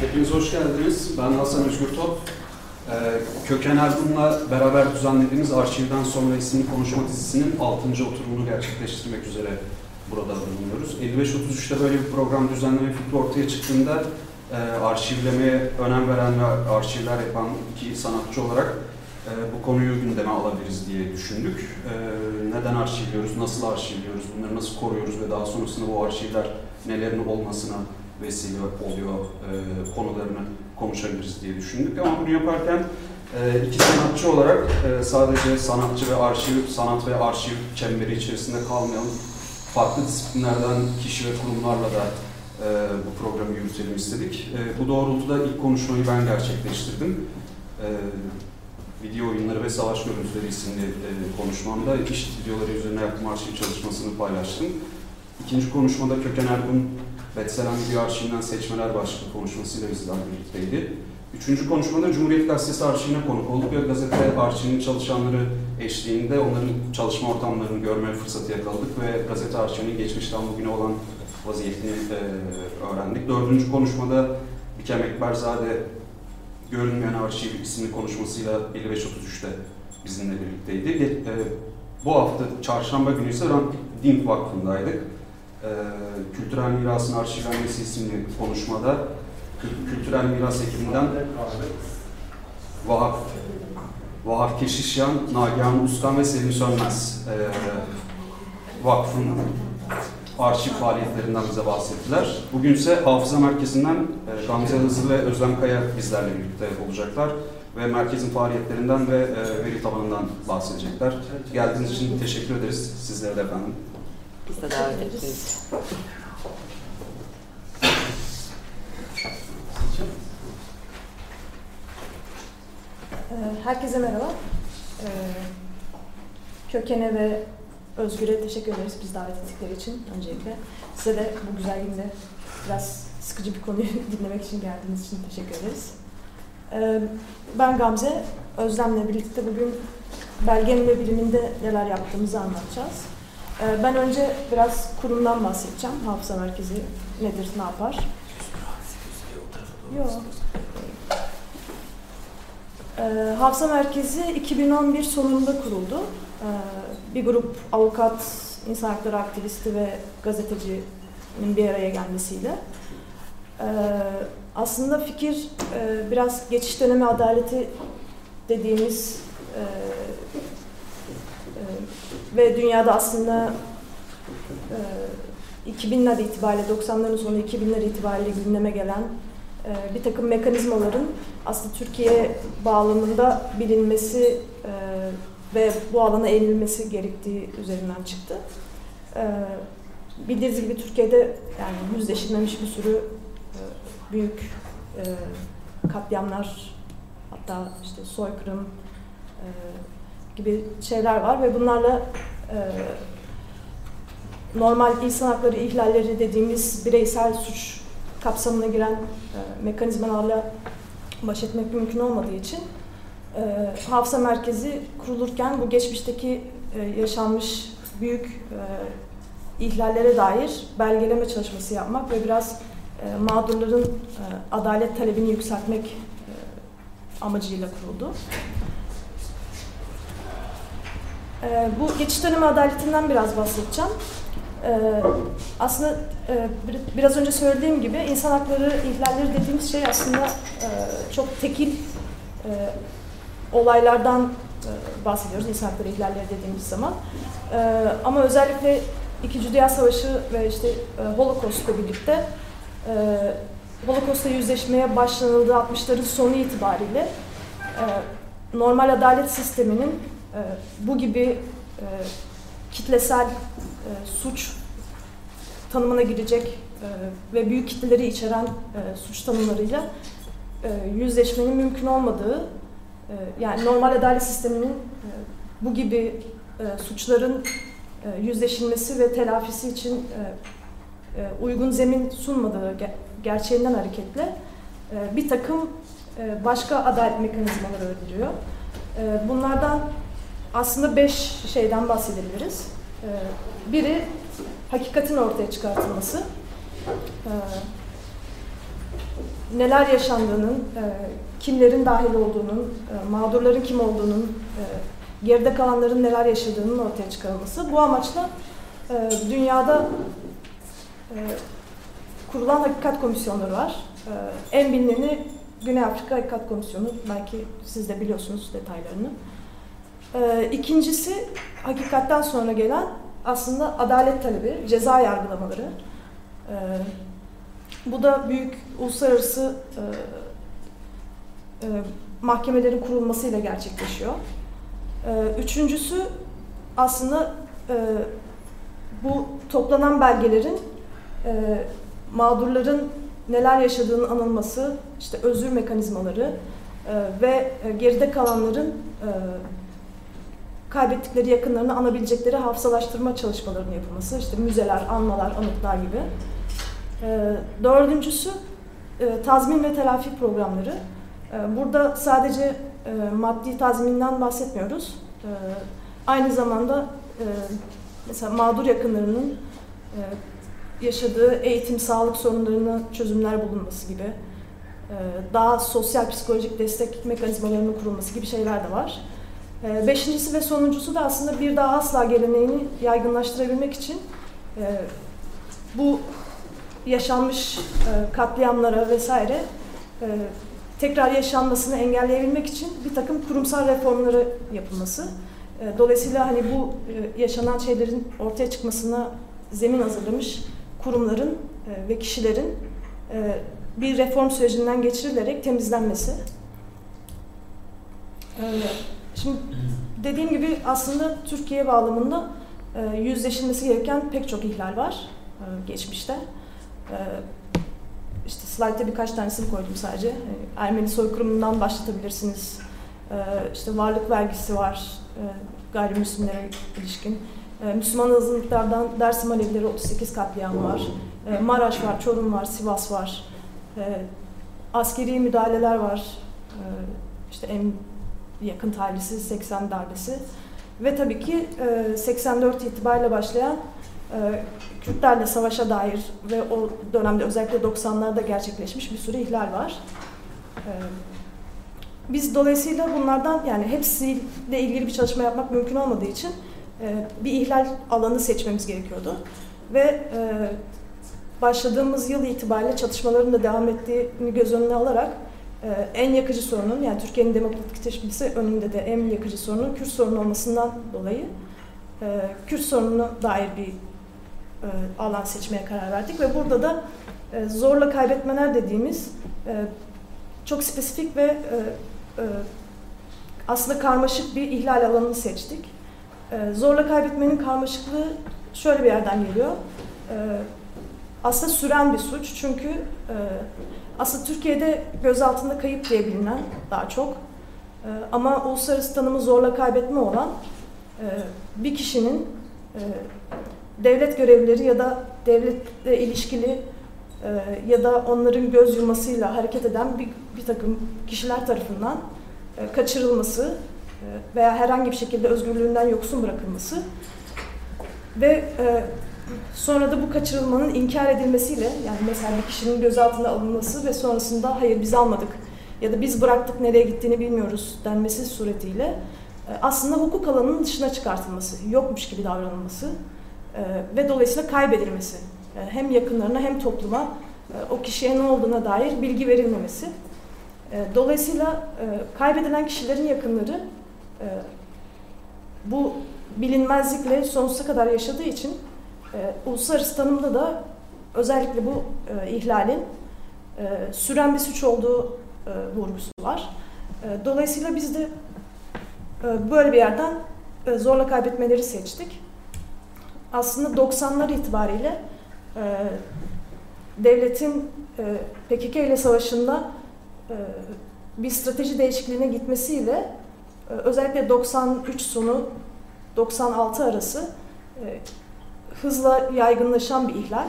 Hepiniz hoş geldiniz. Ben Hasan Özgür Top. Ee, Köken Ergun'la beraber düzenlediğimiz Arşivden Sonra isimli konuşma dizisinin 6. oturumunu gerçekleştirmek üzere burada bulunuyoruz. 55-33'te böyle bir program düzenleme fikri ortaya çıktığında e, arşivlemeye önem veren ve arşivler yapan iki sanatçı olarak e, bu konuyu gündeme alabiliriz diye düşündük. E, neden arşivliyoruz, nasıl arşivliyoruz, bunları nasıl koruyoruz ve daha sonrasında bu arşivler nelerin olmasına vesile oluyor e, konularını konuşabiliriz diye düşündük. Ama bunu yaparken e, iki sanatçı olarak e, sadece sanatçı ve arşiv, sanat ve arşiv çemberi içerisinde kalmayalım. Farklı disiplinlerden kişi ve kurumlarla da e, bu programı yürütelim istedik. E, bu doğrultuda ilk konuşmayı ben gerçekleştirdim. E, Video Oyunları ve Savaş Görüntüleri isimli e, konuşmamda iş videoları üzerine yaptığım arşiv çalışmasını paylaştım. İkinci konuşmada Köken Ergun Betselen Video Arşivinden Seçmeler başlıklı konuşmasıyla bizler birlikteydi. Üçüncü konuşmada Cumhuriyet Gazetesi arşivine konuk olduk ve gazete arşivinin çalışanları eşliğinde onların çalışma ortamlarını görme fırsatı yakaladık ve gazete arşivinin geçmişten bugüne olan vaziyetini e, öğrendik. Dördüncü konuşmada Bikem Ekberzade Görünmeyen Arşiv isimli konuşmasıyla 55-33'te bizimle birlikteydi. E, bu hafta çarşamba günü ise Dink Vakfı'ndaydık e, Kültürel Mirasın Arşivlenmesi isimli konuşmada Kültürel Miras ekibinden Vahap, Vahap Keşişyan, Nagihan Uskan ve Selim Sönmez e, Vakfın arşiv faaliyetlerinden bize bahsettiler. Bugün ise Hafıza Merkezi'nden e, Gamze Hızlı ve Özlem Kaya bizlerle birlikte olacaklar ve merkezin faaliyetlerinden ve e, veri tabanından bahsedecekler. Geldiğiniz için teşekkür ederiz sizlere de efendim. Biz de davet ederiz. Herkese merhaba. Ee, Kökene ve Özgür'e teşekkür ederiz biz davet ettikleri için öncelikle. Size de bu güzel günde biraz sıkıcı bir konuyu dinlemek için geldiğiniz için teşekkür ederiz. Ee, ben Gamze, Özlem'le birlikte bugün belgenin ve biliminde neler yaptığımızı anlatacağız. Ee, ben önce biraz kurumdan bahsedeceğim. Hafıza merkezi nedir, ne yapar? Yok. Ee, Hafıza Merkezi 2011 sonunda kuruldu. Ee, bir grup avukat, insan hakları aktivisti ve gazetecinin bir araya gelmesiyle. Aslında fikir e, biraz geçiş dönemi adaleti dediğimiz e, e, ve dünyada aslında e, 2000'ler itibariyle, 90'ların sonu 2000'ler itibariyle gündeme gelen e, bir takım mekanizmaların aslında Türkiye bağlamında bilinmesi e, ve bu alana eğilmesi gerektiği üzerinden çıktı. E, bildiğiniz gibi Türkiye'de yani yüzleşilmemiş bir sürü e, büyük e, katliamlar hatta işte soykırım e, gibi şeyler var ve bunlarla e, normal insan hakları ihlalleri dediğimiz bireysel suç kapsamına giren e, mekanizmalarla baş etmek mümkün olmadığı için e, hafıza merkezi kurulurken bu geçmişteki e, yaşanmış büyük e, ihlallere dair belgeleme çalışması yapmak ve biraz e, mağdurların e, adalet talebini yükseltmek e, amacıyla kuruldu. E, bu geçiş dönemi adaletinden biraz bahsedeceğim. Ee, aslında e, biraz önce söylediğim gibi insan hakları ihlalleri dediğimiz şey aslında e, çok tekil e, olaylardan e, bahsediyoruz insan hakları ihlalleri dediğimiz zaman. E, ama özellikle İkinci Dünya Savaşı ve işte e, Holocaust'la birlikte e, Holocaust'la yüzleşmeye başlanıldığı 60'ların sonu itibariyle e, normal adalet sisteminin e, bu gibi e, kitlesel e, suç tanımına girecek e, ve büyük kitleleri içeren suç tanımlarıyla yüzleşmenin mümkün olmadığı, yani normal adalet sisteminin bu gibi suçların yüzleşilmesi ve telafisi için uygun zemin sunmadığı ge gerçeğinden hareketle bir takım başka adalet mekanizmaları ödülüyor. Bunlardan aslında beş şeyden bahsedebiliriz. Ee, biri hakikatin ortaya çıkartılması. Ee, neler yaşandığının, e, kimlerin dahil olduğunun, e, mağdurların kim olduğunun, e, geride kalanların neler yaşadığının ortaya çıkarılması. Bu amaçla dünyada kurulan hakikat komisyonları var. En bilineni Güney Afrika Hakikat Komisyonu. Belki siz de biliyorsunuz detaylarını. E, ikincisi hakikatten sonra gelen aslında adalet talebi, ceza yargılamaları. E, bu da büyük uluslararası e, e, mahkemelerin kurulmasıyla gerçekleşiyor. E, üçüncüsü aslında e, bu toplanan belgelerin mağdurların neler yaşadığının anılması, işte özür mekanizmaları ve geride kalanların e, kaybettikleri yakınlarını anabilecekleri hafızalaştırma çalışmalarının yapılması, işte müzeler, anmalar, anıtlar gibi. E, dördüncüsü e, tazmin ve telafi programları. E, burada sadece e, maddi tazminden bahsetmiyoruz. E, aynı zamanda e, mesela mağdur yakınlarının e, yaşadığı eğitim, sağlık sorunlarına çözümler bulunması gibi, e, daha sosyal psikolojik destek mekanizmalarının kurulması gibi şeyler de var. E, beşincisi ve sonuncusu da aslında bir daha asla geleneğini yaygınlaştırabilmek için e, bu yaşanmış katliamlara vesaire tekrar yaşanmasını engelleyebilmek için bir takım kurumsal reformları yapılması. Dolayısıyla hani bu yaşanan şeylerin ortaya çıkmasına zemin hazırlamış kurumların ve kişilerin bir reform sürecinden geçirilerek temizlenmesi. Şimdi dediğim gibi aslında Türkiye bağlamında yüzleşilmesi gereken pek çok ihlal var geçmişte. İşte slaytta birkaç tanesini koydum sadece. Ermeni soykırımından başlatabilirsiniz. İşte varlık vergisi var gayrimüslimlere ilişkin. Müslüman azınlıklardan Dersim Alevileri 38 katliam var. Maraş var, Çorum var, Sivas var. Askeri müdahaleler var. İşte en yakın tarihlisi 80 darbesi. Ve tabii ki 84 itibariyle başlayan Kürtlerle savaşa dair ve o dönemde özellikle 90'larda gerçekleşmiş bir sürü ihlal var. Biz dolayısıyla bunlardan yani hepsiyle ilgili bir çalışma yapmak mümkün olmadığı için bir ihlal alanı seçmemiz gerekiyordu. Ve başladığımız yıl itibariyle çatışmaların da devam ettiğini göz önüne alarak en yakıcı sorunun yani Türkiye'nin demokratikleşmesi önünde de en yakıcı sorunun Kürt sorunu olmasından dolayı Kürt sorununa dair bir e, alan seçmeye karar verdik ve burada da e, zorla kaybetmeler dediğimiz e, çok spesifik ve aslında karmaşık bir ihlal alanını seçtik. Zorla kaybetmenin karmaşıklığı şöyle bir yerden geliyor. Aslında süren bir suç çünkü aslında Türkiye'de gözaltında kayıp diye bilinen daha çok ama uluslararası tanımı zorla kaybetme olan bir kişinin devlet görevlileri ya da devletle ilişkili e, ya da onların göz yumasıyla hareket eden bir, bir takım kişiler tarafından e, kaçırılması e, veya herhangi bir şekilde özgürlüğünden yoksun bırakılması ve e, sonra da bu kaçırılmanın inkar edilmesiyle yani mesela bir kişinin gözaltına alınması ve sonrasında hayır biz almadık ya da biz bıraktık nereye gittiğini bilmiyoruz denmesi suretiyle e, aslında hukuk alanının dışına çıkartılması, yokmuş gibi davranılması e, ve dolayısıyla kaybedilmesi. E, hem yakınlarına hem topluma o kişiye ne olduğuna dair bilgi verilmemesi. Dolayısıyla kaybedilen kişilerin yakınları bu bilinmezlikle sonsuza kadar yaşadığı için e, uluslararası tanımda da özellikle bu e, ihlalin e, süren bir suç olduğu e, vurgusu var. E, dolayısıyla biz de e, böyle bir yerden e, zorla kaybetmeleri seçtik aslında 90'lar itibariyle e, devletin e, PKK ile savaşında e, bir strateji değişikliğine gitmesiyle e, özellikle 93 sonu 96 arası e, hızla yaygınlaşan bir ihlal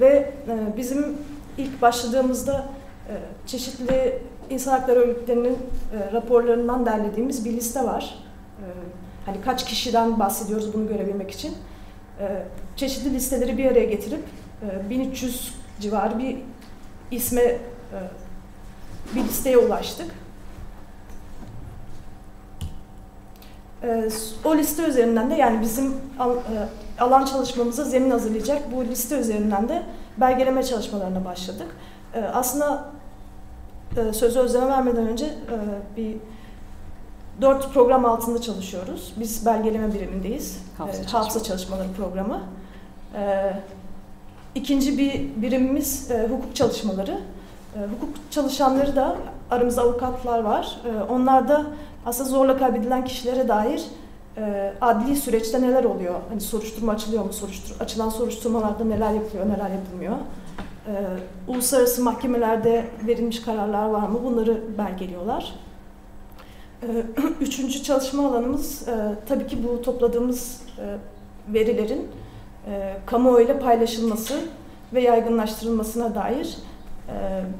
ve e, bizim ilk başladığımızda e, çeşitli insan hakları örgütlerinin e, raporlarından derlediğimiz bir liste var. E, hani kaç kişiden bahsediyoruz bunu görebilmek için. Ee, çeşitli listeleri bir araya getirip 1300 e, civarı bir isme bir listeye ulaştık. O liste üzerinden de yani bizim alan çalışmamıza zemin hazırlayacak bu liste üzerinden de belgeleme çalışmalarına başladık. Aslında sözü Özlem'e vermeden önce bir dört program altında çalışıyoruz. Biz belgeleme birimindeyiz. Hafıza, çalışma. Hafıza çalışmaları programı. İkinci bir birimimiz hukuk çalışmaları. Hukuk çalışanları da aramızda avukatlar var. Onlar da aslında zorla kaybedilen kişilere dair adli süreçte neler oluyor? Hani soruşturma açılıyor mu? Soruştur açılan soruşturmalarda neler yapılıyor, neler yapılmıyor? uluslararası mahkemelerde verilmiş kararlar var mı? Bunları belgeliyorlar. üçüncü çalışma alanımız tabii ki bu topladığımız verilerin kamuoyuyla paylaşılması ve yaygınlaştırılmasına dair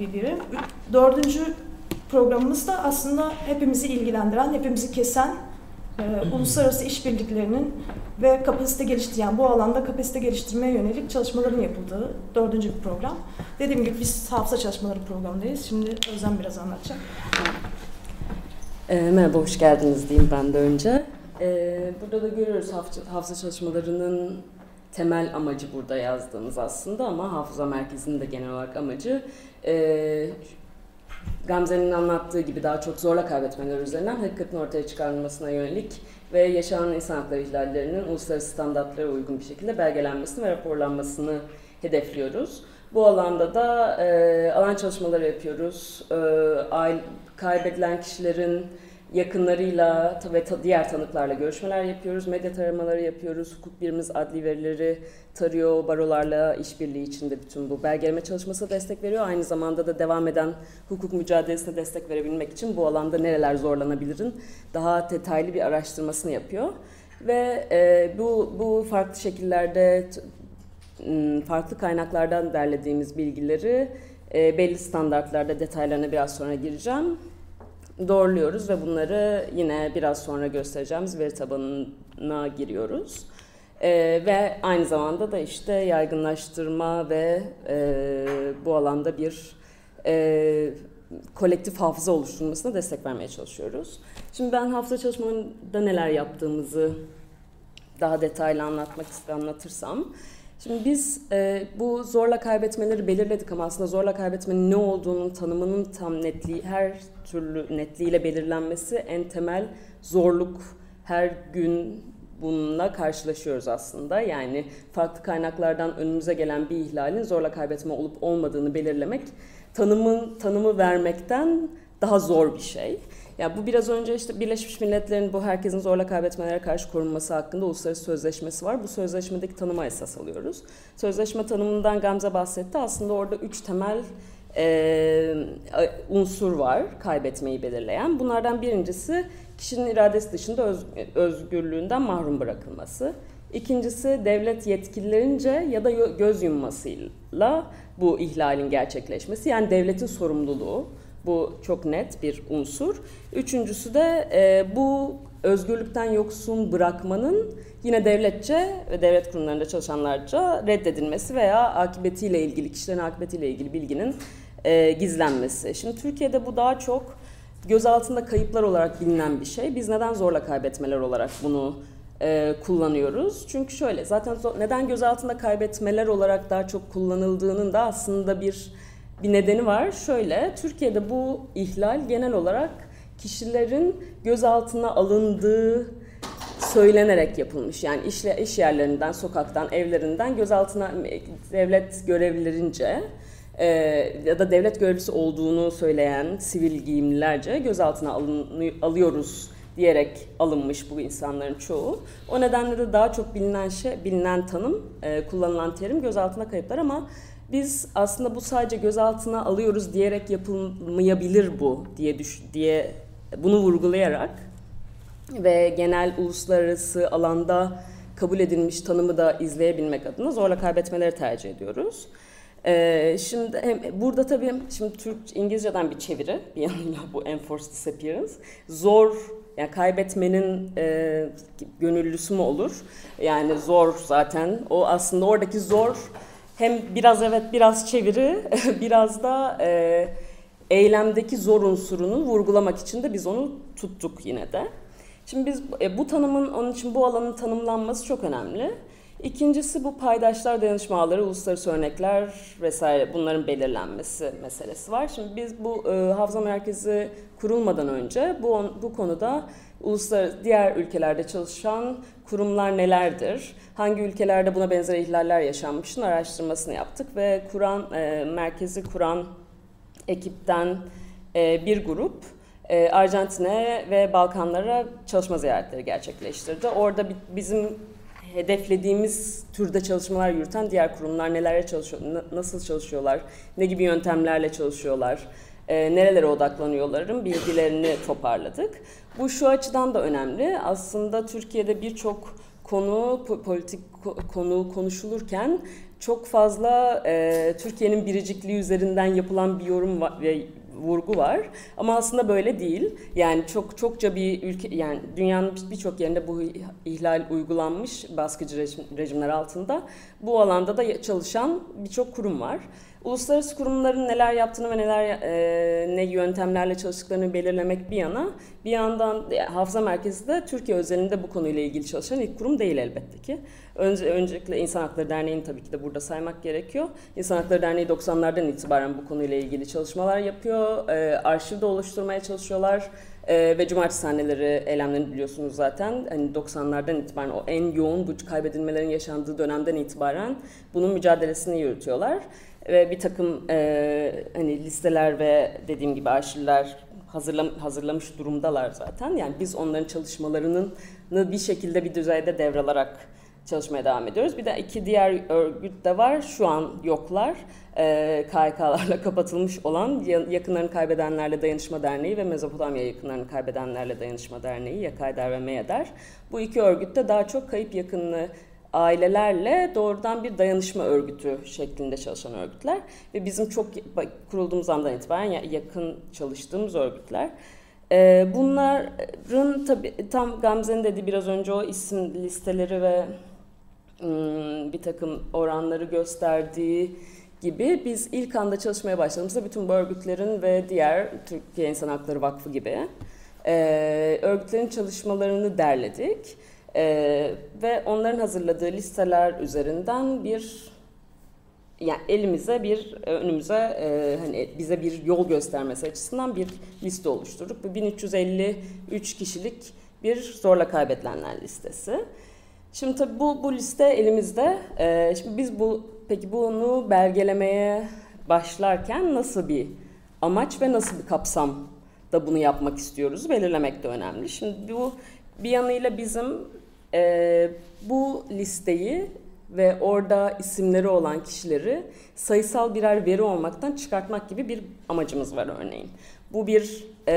bir birim. Dördüncü programımız da aslında hepimizi ilgilendiren, hepimizi kesen e, uluslararası işbirliklerinin ve kapasite geliştiren, bu alanda kapasite geliştirmeye yönelik çalışmaların yapıldığı dördüncü bir program. Dediğim gibi biz hafıza çalışmaları programındayız. Şimdi Özlem biraz anlatacak. E, merhaba, hoş geldiniz diyeyim ben de önce. E, burada da görüyoruz hafıza, hafıza çalışmalarının temel amacı burada yazdığımız aslında ama hafıza merkezinin de genel olarak amacı e, Gamze'nin anlattığı gibi daha çok zorla kaybetmeler üzerinden hakikatin ortaya çıkarılmasına yönelik ve yaşanan insan hakları ihlallerinin uluslararası standartlara uygun bir şekilde belgelenmesini ve raporlanmasını hedefliyoruz. Bu alanda da e, alan çalışmaları yapıyoruz. E, aile, kaybedilen kişilerin yakınlarıyla ve diğer tanıklarla görüşmeler yapıyoruz, medya taramaları yapıyoruz, hukuk birimiz adli verileri tarıyor, barolarla işbirliği içinde bütün bu belgeleme çalışmasına destek veriyor. Aynı zamanda da devam eden hukuk mücadelesine destek verebilmek için bu alanda nereler zorlanabilirin daha detaylı bir araştırmasını yapıyor. Ve e, bu, bu farklı şekillerde farklı kaynaklardan derlediğimiz bilgileri e, belli standartlarda detaylarına biraz sonra gireceğim doğruluyoruz ve bunları yine biraz sonra göstereceğimiz veri tabanına giriyoruz. E, ve aynı zamanda da işte yaygınlaştırma ve e, bu alanda bir e, kolektif hafıza oluşturulmasına destek vermeye çalışıyoruz. Şimdi ben hafıza çalışmalarında neler yaptığımızı daha detaylı anlatmak anlatırsam. Şimdi biz e, bu zorla kaybetmeleri belirledik ama aslında zorla kaybetmenin ne olduğunun tanımının tam netliği, her türlü netliğiyle belirlenmesi en temel zorluk her gün bununla karşılaşıyoruz aslında. Yani farklı kaynaklardan önümüze gelen bir ihlalin zorla kaybetme olup olmadığını belirlemek tanımın tanımı vermekten daha zor bir şey. Ya bu biraz önce işte Birleşmiş Milletler'in bu herkesin zorla kaybetmelere karşı korunması hakkında uluslararası sözleşmesi var. Bu sözleşmedeki tanıma esas alıyoruz. Sözleşme tanımından Gamze bahsetti. Aslında orada üç temel e, unsur var kaybetmeyi belirleyen. Bunlardan birincisi kişinin iradesi dışında öz, özgürlüğünden mahrum bırakılması. İkincisi devlet yetkililerince ya da göz yummasıyla bu ihlalin gerçekleşmesi. Yani devletin sorumluluğu. Bu çok net bir unsur. Üçüncüsü de e, bu özgürlükten yoksun bırakmanın yine devletçe ve devlet kurumlarında çalışanlarca reddedilmesi veya akıbetiyle ilgili, kişilerin akıbetiyle ilgili bilginin e, gizlenmesi. Şimdi Türkiye'de bu daha çok gözaltında kayıplar olarak bilinen bir şey. Biz neden zorla kaybetmeler olarak bunu e, kullanıyoruz? Çünkü şöyle, zaten neden gözaltında kaybetmeler olarak daha çok kullanıldığının da aslında bir bir nedeni var. Şöyle, Türkiye'de bu ihlal genel olarak kişilerin gözaltına alındığı söylenerek yapılmış. Yani iş, iş yerlerinden, sokaktan, evlerinden gözaltına devlet görevlilerince e, ya da devlet görevlisi olduğunu söyleyen sivil giyimlilerce gözaltına alın, alıyoruz diyerek alınmış bu insanların çoğu. O nedenle de daha çok bilinen şey, bilinen tanım, e, kullanılan terim gözaltına kayıplar ama biz aslında bu sadece gözaltına alıyoruz diyerek yapılmayabilir bu diye düş diye bunu vurgulayarak ve genel uluslararası alanda kabul edilmiş tanımı da izleyebilmek adına zorla kaybetmeleri tercih ediyoruz. Ee, şimdi hem, burada tabii şimdi Türk İngilizceden bir çeviri bir yanıyla bu enforced disappearance zor yani kaybetmenin e, gönüllüsü mü olur? Yani zor zaten o aslında oradaki zor hem biraz evet biraz çeviri, biraz da e, eylemdeki zor unsurunu vurgulamak için de biz onu tuttuk yine de. Şimdi biz e, bu tanımın, onun için bu alanın tanımlanması çok önemli. İkincisi bu paydaşlar, dayanışma ağları, uluslararası örnekler vesaire bunların belirlenmesi meselesi var. Şimdi biz bu e, hafıza merkezi kurulmadan önce bu bu konuda uluslararası diğer ülkelerde çalışan kurumlar nelerdir? Hangi ülkelerde buna benzer ihlaller yaşanmışın araştırmasını yaptık ve Kur'an e, merkezi kuran ekipten e, bir grup e, Arjantin'e ve Balkanlara çalışma ziyaretleri gerçekleştirdi. Orada bizim hedeflediğimiz türde çalışmalar yürüten diğer kurumlar nelerle çalışıyor, nasıl çalışıyorlar, ne gibi yöntemlerle çalışıyorlar, e, nerelere odaklanıyorların bilgilerini toparladık. Bu şu açıdan da önemli. Aslında Türkiye'de birçok konu, politik konu konuşulurken çok fazla e, Türkiye'nin biricikliği üzerinden yapılan bir yorum ve vurgu var. Ama aslında böyle değil. Yani çok çokça bir ülke yani dünyanın birçok yerinde bu ihlal uygulanmış baskıcı rejim, rejimler altında. Bu alanda da çalışan birçok kurum var. Uluslararası kurumların neler yaptığını ve neler e, ne yöntemlerle çalıştıklarını belirlemek bir yana, bir yandan Hafıza Merkezi de Türkiye özelinde bu konuyla ilgili çalışan ilk kurum değil elbette ki. Önce, öncelikle İnsan Hakları Derneği'ni tabii ki de burada saymak gerekiyor. İnsan Hakları Derneği 90'lardan itibaren bu konuyla ilgili çalışmalar yapıyor. E, arşivde oluşturmaya çalışıyorlar. Ee, ve cumartesi sahneleri eylemlerini biliyorsunuz zaten. Hani 90'lardan itibaren o en yoğun bu kaybedilmelerin yaşandığı dönemden itibaren bunun mücadelesini yürütüyorlar ve bir takım e, hani listeler ve dediğim gibi arşivler hazırlam hazırlamış durumdalar zaten. Yani biz onların çalışmalarının bir şekilde bir düzeyde devralarak çalışmaya devam ediyoruz. Bir de iki diğer örgüt de var. Şu an yoklar. E, KYK'larla kapatılmış olan Yakınlarını Kaybedenlerle Dayanışma Derneği ve Mezopotamya Yakınlarını Kaybedenlerle Dayanışma Derneği, Yakayder ve Meyeder. Bu iki örgüt de daha çok kayıp yakınlığı ailelerle doğrudan bir dayanışma örgütü şeklinde çalışan örgütler ve bizim çok kurulduğumuz andan itibaren yakın çalıştığımız örgütler. Ee, bunların tabi tam Gamze'nin dediği biraz önce o isim listeleri ve bir takım oranları gösterdiği gibi biz ilk anda çalışmaya başladığımızda bütün bu örgütlerin ve diğer Türkiye İnsan Hakları Vakfı gibi örgütlerin çalışmalarını derledik ee, ve onların hazırladığı listeler üzerinden bir yani elimize bir önümüze e, hani bize bir yol göstermesi açısından bir liste oluşturduk. Bu 1353 kişilik bir zorla kaybedilenler listesi. Şimdi tabii bu bu liste elimizde. E, şimdi biz bu peki bunu belgelemeye başlarken nasıl bir amaç ve nasıl bir kapsam da bunu yapmak istiyoruz belirlemek de önemli. Şimdi bu bir yanıyla bizim e, bu listeyi ve orada isimleri olan kişileri sayısal birer veri olmaktan çıkartmak gibi bir amacımız var örneğin. Bu bir e,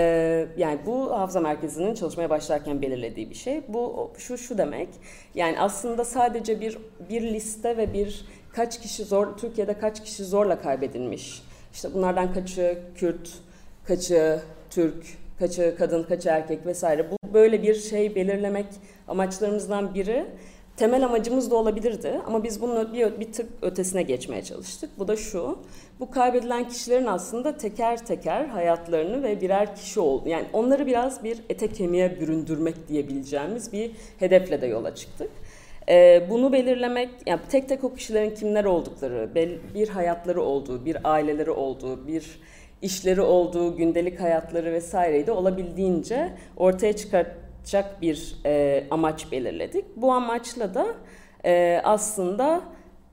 yani bu hafıza merkezinin çalışmaya başlarken belirlediği bir şey. Bu şu şu demek. Yani aslında sadece bir bir liste ve bir kaç kişi zor Türkiye'de kaç kişi zorla kaybedilmiş. İşte bunlardan kaçı Kürt, kaçı Türk, kaçı kadın, kaçı erkek vesaire. Bu böyle bir şey belirlemek amaçlarımızdan biri. Temel amacımız da olabilirdi ama biz bunu bir, bir tık ötesine geçmeye çalıştık. Bu da şu, bu kaybedilen kişilerin aslında teker teker hayatlarını ve birer kişi oldu. Yani onları biraz bir ete kemiğe büründürmek diyebileceğimiz bir hedefle de yola çıktık. Ee, bunu belirlemek, yani tek tek o kişilerin kimler oldukları, bir hayatları olduğu, bir aileleri olduğu, bir işleri olduğu, gündelik hayatları vesaireyi de olabildiğince ortaya çıkartacak bir e, amaç belirledik. Bu amaçla da e, aslında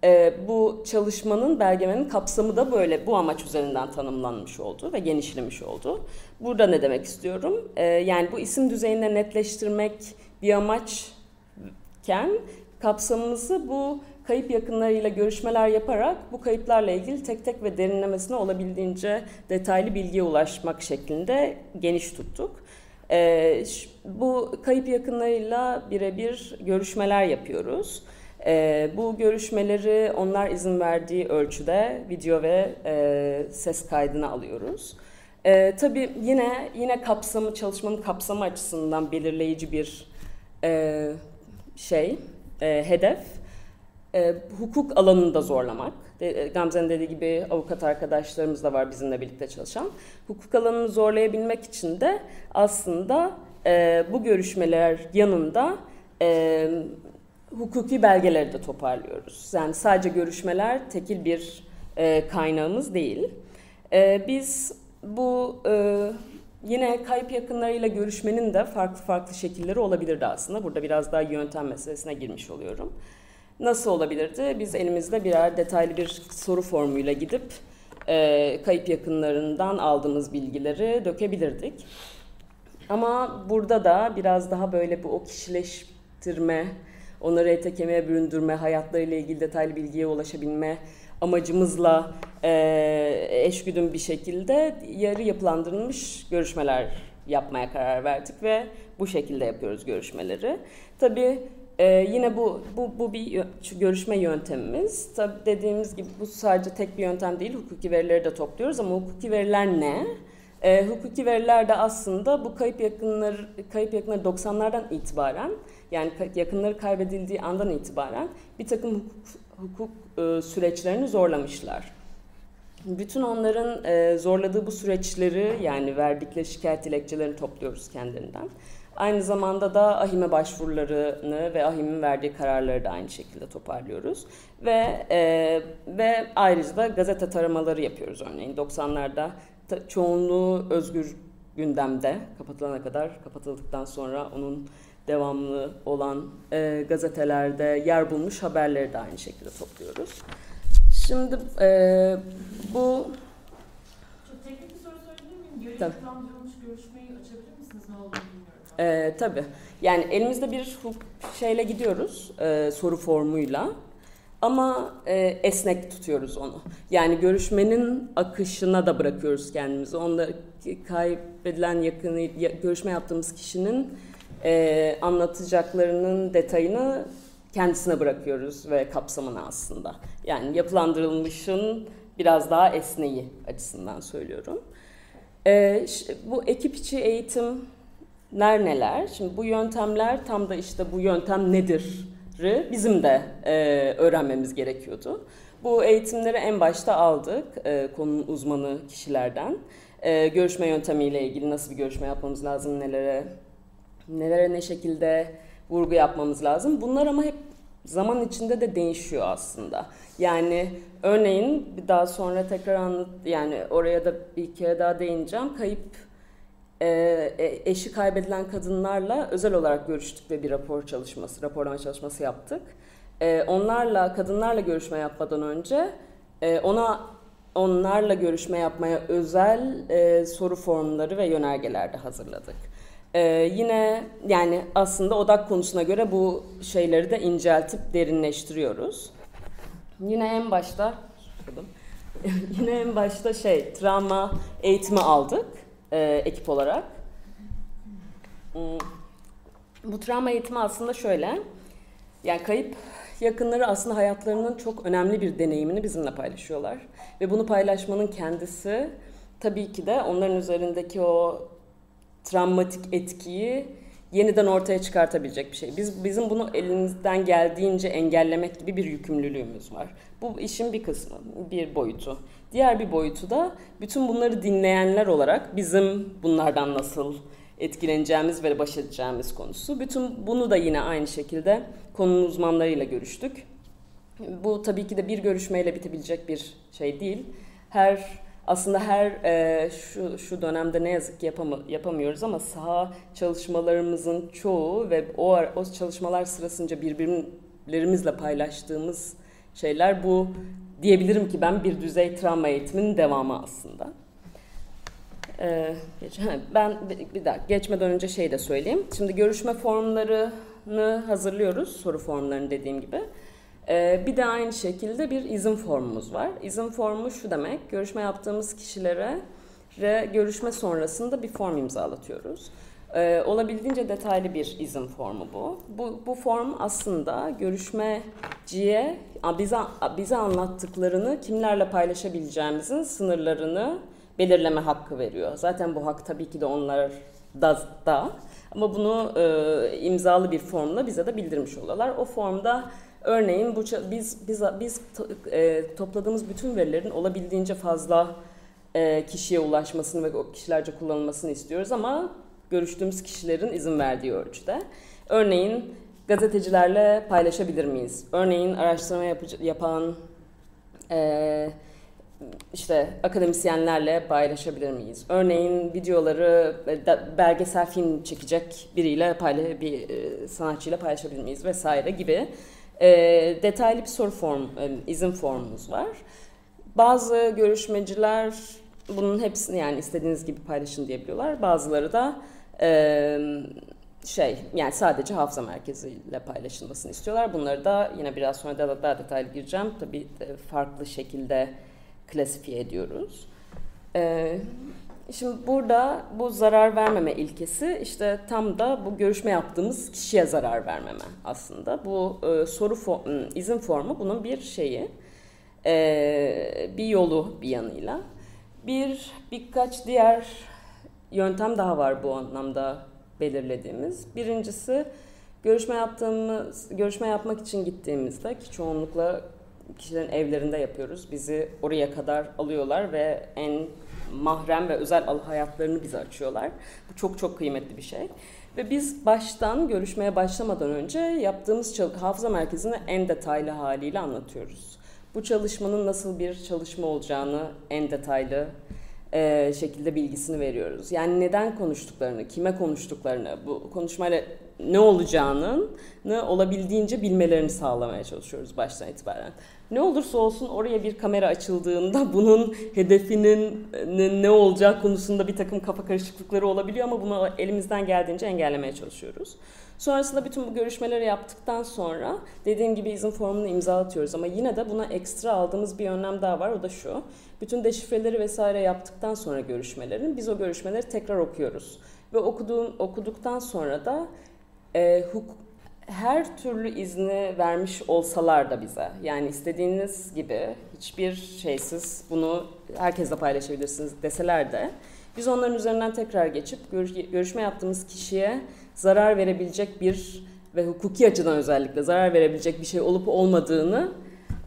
e, bu çalışmanın, belgemenin kapsamı da böyle bu amaç üzerinden tanımlanmış oldu ve genişlemiş oldu. Burada ne demek istiyorum? E, yani bu isim düzeyinde netleştirmek bir amaçken kapsamımızı bu kayıp yakınlarıyla görüşmeler yaparak bu kayıplarla ilgili tek tek ve derinlemesine olabildiğince detaylı bilgiye ulaşmak şeklinde geniş tuttuk. Ee, bu kayıp yakınlarıyla birebir görüşmeler yapıyoruz. Ee, bu görüşmeleri onlar izin verdiği ölçüde video ve e, ses kaydına alıyoruz. Ee, tabii yine yine kapsamı çalışmanın kapsamı açısından belirleyici bir e, şey e, hedef e, hukuk alanında zorlamak. De, Gamze'nin dediği gibi avukat arkadaşlarımız da var bizimle birlikte çalışan. Hukuk alanını zorlayabilmek için de aslında e, bu görüşmeler yanında e, hukuki belgeleri de toparlıyoruz. Yani sadece görüşmeler tekil bir e, kaynağımız değil. E, biz bu e, yine kayıp yakınlarıyla görüşmenin de farklı farklı şekilleri olabilirdi aslında. Burada biraz daha yöntem meselesine girmiş oluyorum. Nasıl olabilirdi? Biz elimizde birer detaylı bir soru formuyla gidip e, kayıp yakınlarından aldığımız bilgileri dökebilirdik. Ama burada da biraz daha böyle bu o kişileştirme, onları ete kemiğe büründürme, hayatlarıyla ilgili detaylı bilgiye ulaşabilme amacımızla e, eşgüdüm bir şekilde yarı yapılandırılmış görüşmeler yapmaya karar verdik ve bu şekilde yapıyoruz görüşmeleri. Tabii ee, yine bu, bu, bu bir görüşme yöntemimiz. Tabii dediğimiz gibi bu sadece tek bir yöntem değil. Hukuki verileri de topluyoruz ama hukuki veriler ne? Ee, hukuki veriler de aslında bu kayıp yakınlar kayıp yakınları 90'lardan itibaren yani yakınları kaybedildiği andan itibaren bir takım hukuk, hukuk e, süreçlerini zorlamışlar. Bütün onların e, zorladığı bu süreçleri yani verdikleri şikayet dilekçelerini topluyoruz kendilerinden. Aynı zamanda da AHİM'e başvurularını ve AHİM'in verdiği kararları da aynı şekilde toparlıyoruz. Ve e, ve ayrıca da gazete taramaları yapıyoruz örneğin. 90'larda çoğunluğu özgür gündemde kapatılana kadar kapatıldıktan sonra onun devamlı olan e, gazetelerde yer bulmuş haberleri de aynı şekilde topluyoruz. Şimdi e, bu... Çok teknik bir soru sorabilir miyim? Tabii. görüşmeyi açabilir misiniz? Ne olduğunu Ee, tabii. Yani elimizde bir şeyle gidiyoruz, e, soru formuyla. Ama e, esnek tutuyoruz onu. Yani görüşmenin akışına da bırakıyoruz kendimizi. Onda kaybedilen yakını, görüşme yaptığımız kişinin e, anlatacaklarının detayını kendisine bırakıyoruz ve kapsamını aslında. Yani yapılandırılmışın biraz daha esneği açısından söylüyorum. E, bu ekip içi eğitim ner neler? Şimdi bu yöntemler tam da işte bu yöntem nedir? bizim de e, öğrenmemiz gerekiyordu. Bu eğitimleri en başta aldık e, konunun uzmanı kişilerden. E, görüşme yöntemiyle ilgili nasıl bir görüşme yapmamız lazım, nelere nelere ne şekilde vurgu yapmamız lazım. Bunlar ama hep zaman içinde de değişiyor aslında. Yani örneğin bir daha sonra tekrar anlat yani oraya da bir kere daha değineceğim. Kayıp e, e, eşi kaybedilen kadınlarla özel olarak görüştük ve bir rapor çalışması, raporlama çalışması yaptık. E, onlarla, kadınlarla görüşme yapmadan önce e, ona onlarla görüşme yapmaya özel e, soru formları ve yönergeler de hazırladık. E, yine yani aslında odak konusuna göre bu şeyleri de inceltip derinleştiriyoruz. Yine en başta yine en başta şey travma eğitimi aldık e, ekip olarak. Hmm. Bu travma eğitimi aslında şöyle. Yani kayıp yakınları aslında hayatlarının çok önemli bir deneyimini bizimle paylaşıyorlar. Ve bunu paylaşmanın kendisi tabii ki de onların üzerindeki o travmatik etkiyi yeniden ortaya çıkartabilecek bir şey. Biz bizim bunu elimizden geldiğince engellemek gibi bir yükümlülüğümüz var. Bu işin bir kısmı, bir boyutu. Diğer bir boyutu da bütün bunları dinleyenler olarak bizim bunlardan nasıl etkileneceğimiz ve baş edeceğimiz konusu. Bütün bunu da yine aynı şekilde konunun uzmanlarıyla görüştük. Bu tabii ki de bir görüşmeyle bitebilecek bir şey değil. Her aslında her e, şu şu dönemde ne yazık ki yapam yapamıyoruz ama saha çalışmalarımızın çoğu ve o o çalışmalar sırasınca birbirlerimizle paylaştığımız şeyler bu diyebilirim ki ben bir düzey travma eğitiminin devamı aslında. Ee, ben bir daha geçmeden önce şey de söyleyeyim. Şimdi görüşme formlarını hazırlıyoruz, soru formlarını dediğim gibi. Ee, bir de aynı şekilde bir izin formumuz var. İzin formu şu demek, görüşme yaptığımız kişilere görüşme sonrasında bir form imzalatıyoruz. Ee, olabildiğince detaylı bir izin formu bu. Bu, bu form aslında görüşmeciye bize, bize anlattıklarını kimlerle paylaşabileceğimizin sınırlarını belirleme hakkı veriyor. Zaten bu hak tabii ki de onlar da, da. ama bunu e, imzalı bir formla bize de bildirmiş oluyorlar. O formda Örneğin bu biz biz biz e, topladığımız bütün verilerin olabildiğince fazla e, kişiye ulaşmasını ve o kişilerce kullanılmasını istiyoruz ama görüştüğümüz kişilerin izin verdiği ölçüde. Örneğin gazetecilerle paylaşabilir miyiz? Örneğin araştırma yapan e, işte akademisyenlerle paylaşabilir miyiz? Örneğin videoları belgesel film çekecek biriyle paylaş, bir e, sanatçıyla paylaşabilir miyiz vesaire gibi e, detaylı bir soru form, e, izin formumuz var. Bazı görüşmeciler bunun hepsini yani istediğiniz gibi paylaşın diyebiliyorlar. Bazıları da e, şey yani sadece hafıza merkeziyle paylaşılmasını istiyorlar. Bunları da yine biraz sonra daha, daha detaylı gireceğim. Tabii farklı şekilde klasifiye ediyoruz. Ee, şimdi burada bu zarar vermeme ilkesi işte tam da bu görüşme yaptığımız kişiye zarar vermeme aslında. Bu e, soru for, izin formu bunun bir şeyi, e, bir yolu bir yanıyla. Bir birkaç diğer yöntem daha var bu anlamda belirlediğimiz. Birincisi görüşme yaptığımız, görüşme yapmak için gittiğimizde ki çoğunlukla kişilerin evlerinde yapıyoruz. Bizi oraya kadar alıyorlar ve en mahrem ve özel hayatlarını bize açıyorlar. Bu çok çok kıymetli bir şey. Ve biz baştan görüşmeye başlamadan önce yaptığımız hafıza merkezini en detaylı haliyle anlatıyoruz. Bu çalışmanın nasıl bir çalışma olacağını en detaylı e, şekilde bilgisini veriyoruz. Yani neden konuştuklarını, kime konuştuklarını, bu konuşmayla ne olacağını olabildiğince bilmelerini sağlamaya çalışıyoruz baştan itibaren. Ne olursa olsun oraya bir kamera açıldığında bunun hedefinin ne olacağı konusunda bir takım kafa karışıklıkları olabiliyor ama bunu elimizden geldiğince engellemeye çalışıyoruz. Sonrasında bütün bu görüşmeleri yaptıktan sonra dediğim gibi izin formunu imzalatıyoruz ama yine de buna ekstra aldığımız bir önlem daha var o da şu. Bütün deşifreleri vesaire yaptıktan sonra görüşmelerin biz o görüşmeleri tekrar okuyoruz. Ve okuduğum, okuduktan sonra da e, hukuk her türlü izni vermiş olsalar da bize yani istediğiniz gibi hiçbir şeysiz bunu herkesle paylaşabilirsiniz deseler de biz onların üzerinden tekrar geçip görüşme yaptığımız kişiye zarar verebilecek bir ve hukuki açıdan özellikle zarar verebilecek bir şey olup olmadığını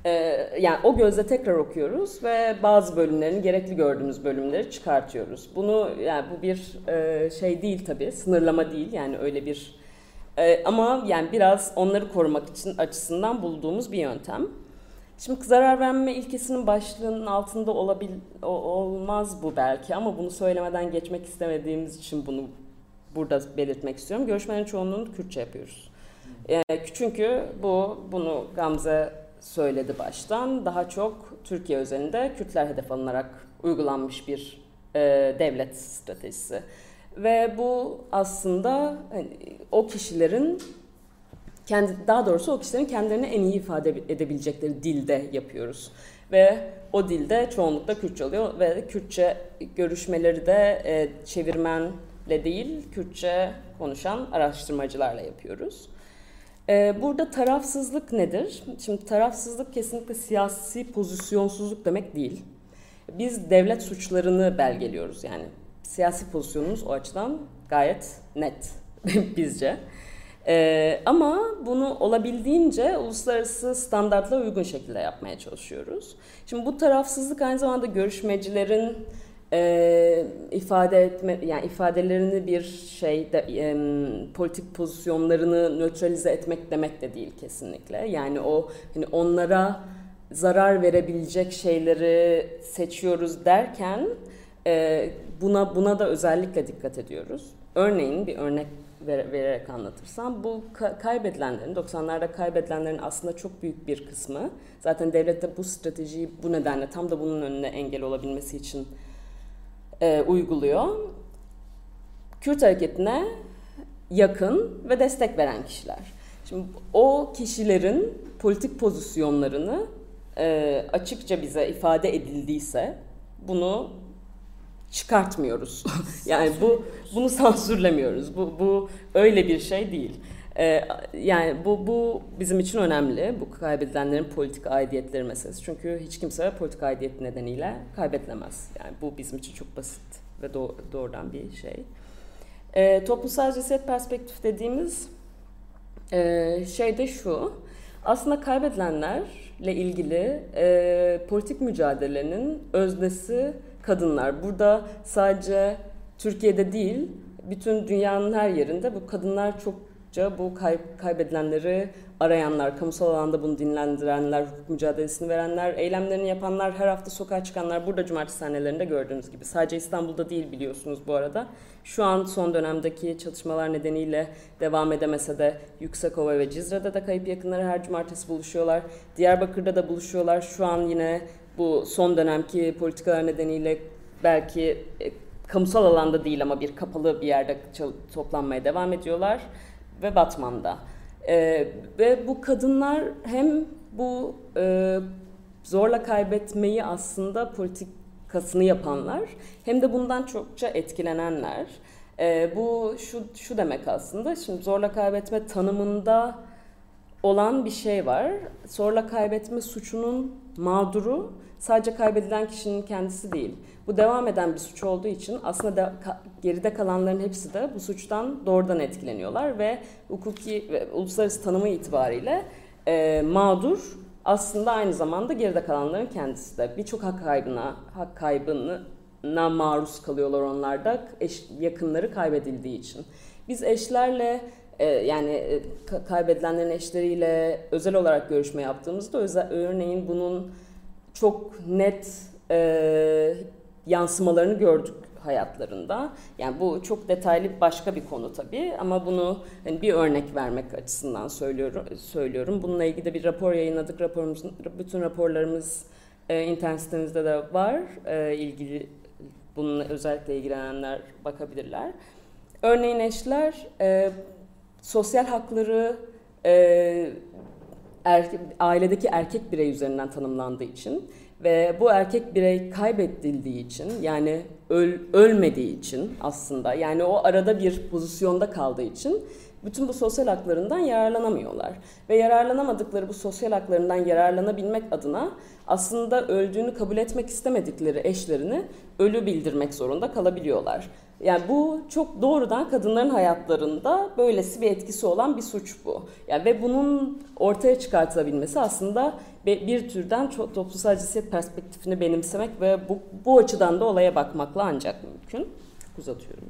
e, yani o gözle tekrar okuyoruz ve bazı bölümlerini gerekli gördüğümüz bölümleri çıkartıyoruz. Bunu yani bu bir e, şey değil tabii sınırlama değil yani öyle bir ee, ama yani biraz onları korumak için açısından bulduğumuz bir yöntem. Şimdi zarar verme ilkesinin başlığının altında olabil olmaz bu belki ama bunu söylemeden geçmek istemediğimiz için bunu burada belirtmek istiyorum. Görüşmelerin çoğunluğunu Kürtçe yapıyoruz. E, çünkü bu bunu Gamze söyledi baştan. Daha çok Türkiye özelinde Kürtler hedef alınarak uygulanmış bir e, devlet stratejisi. Ve bu aslında hani, o kişilerin kendi daha doğrusu o kişilerin kendilerini en iyi ifade edebilecekleri dilde yapıyoruz. Ve o dilde çoğunlukla Kürtçe oluyor ve Kürtçe görüşmeleri de e, çevirmenle değil, Kürtçe konuşan araştırmacılarla yapıyoruz. E, burada tarafsızlık nedir? Şimdi tarafsızlık kesinlikle siyasi pozisyonsuzluk demek değil. Biz devlet suçlarını belgeliyoruz yani siyasi pozisyonumuz o açıdan gayet net bizce. Ee, ama bunu olabildiğince uluslararası standartlara uygun şekilde yapmaya çalışıyoruz. Şimdi bu tarafsızlık aynı zamanda görüşmecilerin e, ifade etme yani ifadelerini bir şeyde e, politik pozisyonlarını nötralize etmek demek de değil kesinlikle. Yani o hani onlara zarar verebilecek şeyleri seçiyoruz derken e, buna buna da özellikle dikkat ediyoruz. Örneğin bir örnek ver, vererek anlatırsam bu kaybedilenlerin 90'larda kaybedilenlerin aslında çok büyük bir kısmı zaten devlet de bu stratejiyi bu nedenle tam da bunun önüne engel olabilmesi için e, uyguluyor. Kürt hareketine yakın ve destek veren kişiler. Şimdi o kişilerin politik pozisyonlarını e, açıkça bize ifade edildiyse bunu çıkartmıyoruz. yani bu bunu sansürlemiyoruz. Bu bu öyle bir şey değil. Ee, yani bu bu bizim için önemli. Bu kaybedilenlerin politik aidiyetleri meselesi. Çünkü hiç kimse politik aidiyet nedeniyle kaybedilemez. Yani bu bizim için çok basit ve do- doğrudan bir şey. Ee, toplumsal cinsiyet perspektif dediğimiz e, şey de şu. aslında kaybedilenlerle ilgili e, politik mücadelenin öznesi kadınlar. Burada sadece Türkiye'de değil, bütün dünyanın her yerinde bu kadınlar bu kay, kaybedilenleri arayanlar, kamusal alanda bunu dinlendirenler, hukuk mücadelesini verenler, eylemlerini yapanlar, her hafta sokağa çıkanlar burada cumartesi sahnelerinde gördüğünüz gibi. Sadece İstanbul'da değil biliyorsunuz bu arada. Şu an son dönemdeki çatışmalar nedeniyle devam edemese de Yüksekova ve Cizre'de de kayıp yakınları her cumartesi buluşuyorlar. Diyarbakır'da da buluşuyorlar. Şu an yine bu son dönemki politikalar nedeniyle belki e, kamusal alanda değil ama bir kapalı bir yerde toplanmaya devam ediyorlar ve Batman'da. Ee, ve bu kadınlar hem bu e, zorla kaybetmeyi aslında politikasını yapanlar hem de bundan çokça etkilenenler. Ee, bu şu şu demek aslında şimdi zorla kaybetme tanımında olan bir şey var. Zorla kaybetme suçunun mağduru sadece kaybedilen kişinin kendisi değil. Bu devam eden bir suç olduğu için aslında de, ka, geride kalanların hepsi de bu suçtan doğrudan etkileniyorlar ve hukuki ve uluslararası tanımı itibariyle e, mağdur aslında aynı zamanda geride kalanların kendisi de birçok hak kaybına, hak kaybına maruz kalıyorlar onlar da eş, yakınları kaybedildiği için. Biz eşlerle e, yani e, kaybedilenlerin eşleriyle özel olarak görüşme yaptığımızda özel, örneğin bunun çok net e, yansımalarını gördük hayatlarında. Yani bu çok detaylı başka bir konu tabii ama bunu hani bir örnek vermek açısından söylüyorum. söylüyorum. Bununla ilgili de bir rapor yayınladık. Raporumuzun bütün raporlarımız e, internet sitemizde de var. E, ilgili bununla özellikle ilgilenenler bakabilirler. Örneğin eşler e, sosyal hakları e, erke, ailedeki erkek birey üzerinden tanımlandığı için ve bu erkek birey kaybedildiği için yani öl, ölmediği için aslında yani o arada bir pozisyonda kaldığı için bütün bu sosyal haklarından yararlanamıyorlar. Ve yararlanamadıkları bu sosyal haklarından yararlanabilmek adına aslında öldüğünü kabul etmek istemedikleri eşlerini ölü bildirmek zorunda kalabiliyorlar. Yani bu çok doğrudan kadınların hayatlarında böylesi bir etkisi olan bir suç bu. Yani ve bunun ortaya çıkartılabilmesi aslında bir türden toplumsal cinsiyet perspektifini benimsemek ve bu, bu açıdan da olaya bakmakla ancak mümkün. Uzatıyorum?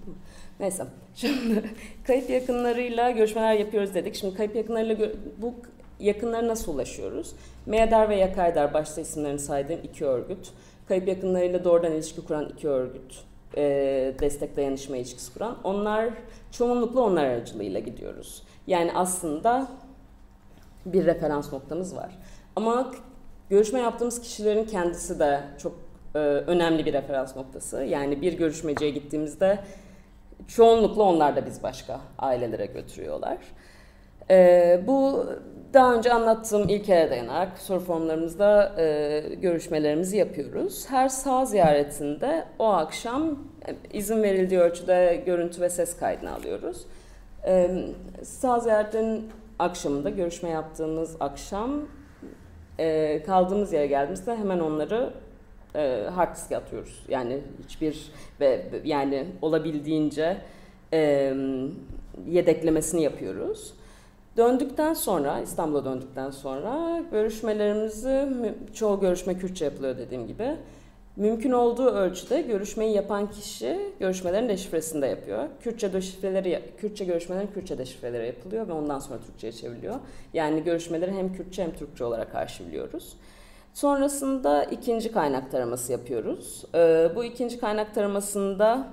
Neyse. Şimdi kayıp yakınlarıyla görüşmeler yapıyoruz dedik. Şimdi kayıp yakınlarıyla bu yakınlara nasıl ulaşıyoruz? MEADER ve YAKAYDER başta isimlerini saydığım iki örgüt. Kayıp yakınlarıyla doğrudan ilişki kuran iki örgüt e, destek dayanışma ilişkisi kuran. Onlar çoğunlukla onlar aracılığıyla gidiyoruz. Yani aslında bir referans noktamız var. Ama görüşme yaptığımız kişilerin kendisi de çok e, önemli bir referans noktası. Yani bir görüşmeciye gittiğimizde çoğunlukla onlar da biz başka ailelere götürüyorlar. E, bu daha önce anlattığım ilkelere dayanarak soru formlarımızda e, görüşmelerimizi yapıyoruz. Her sağ ziyaretinde o akşam e, izin verildiği ölçüde görüntü ve ses kaydını alıyoruz. E, sağ ziyaretin akşamında görüşme yaptığımız akşam e, kaldığımız yere geldiğimizde hemen onları e, hard disk'e atıyoruz. Yani hiçbir ve yani olabildiğince e, yedeklemesini yapıyoruz. Döndükten sonra, İstanbul'a döndükten sonra görüşmelerimizi, çoğu görüşme Kürtçe yapılıyor dediğim gibi. Mümkün olduğu ölçüde görüşmeyi yapan kişi görüşmelerin deşifresini de yapıyor. Kürtçe deşifreleri, Kürtçe görüşmelerin Kürtçe deşifreleri yapılıyor ve ondan sonra Türkçe'ye çevriliyor. Yani görüşmeleri hem Kürtçe hem Türkçe olarak arşivliyoruz. Sonrasında ikinci kaynak taraması yapıyoruz. Ee, bu ikinci kaynak taramasında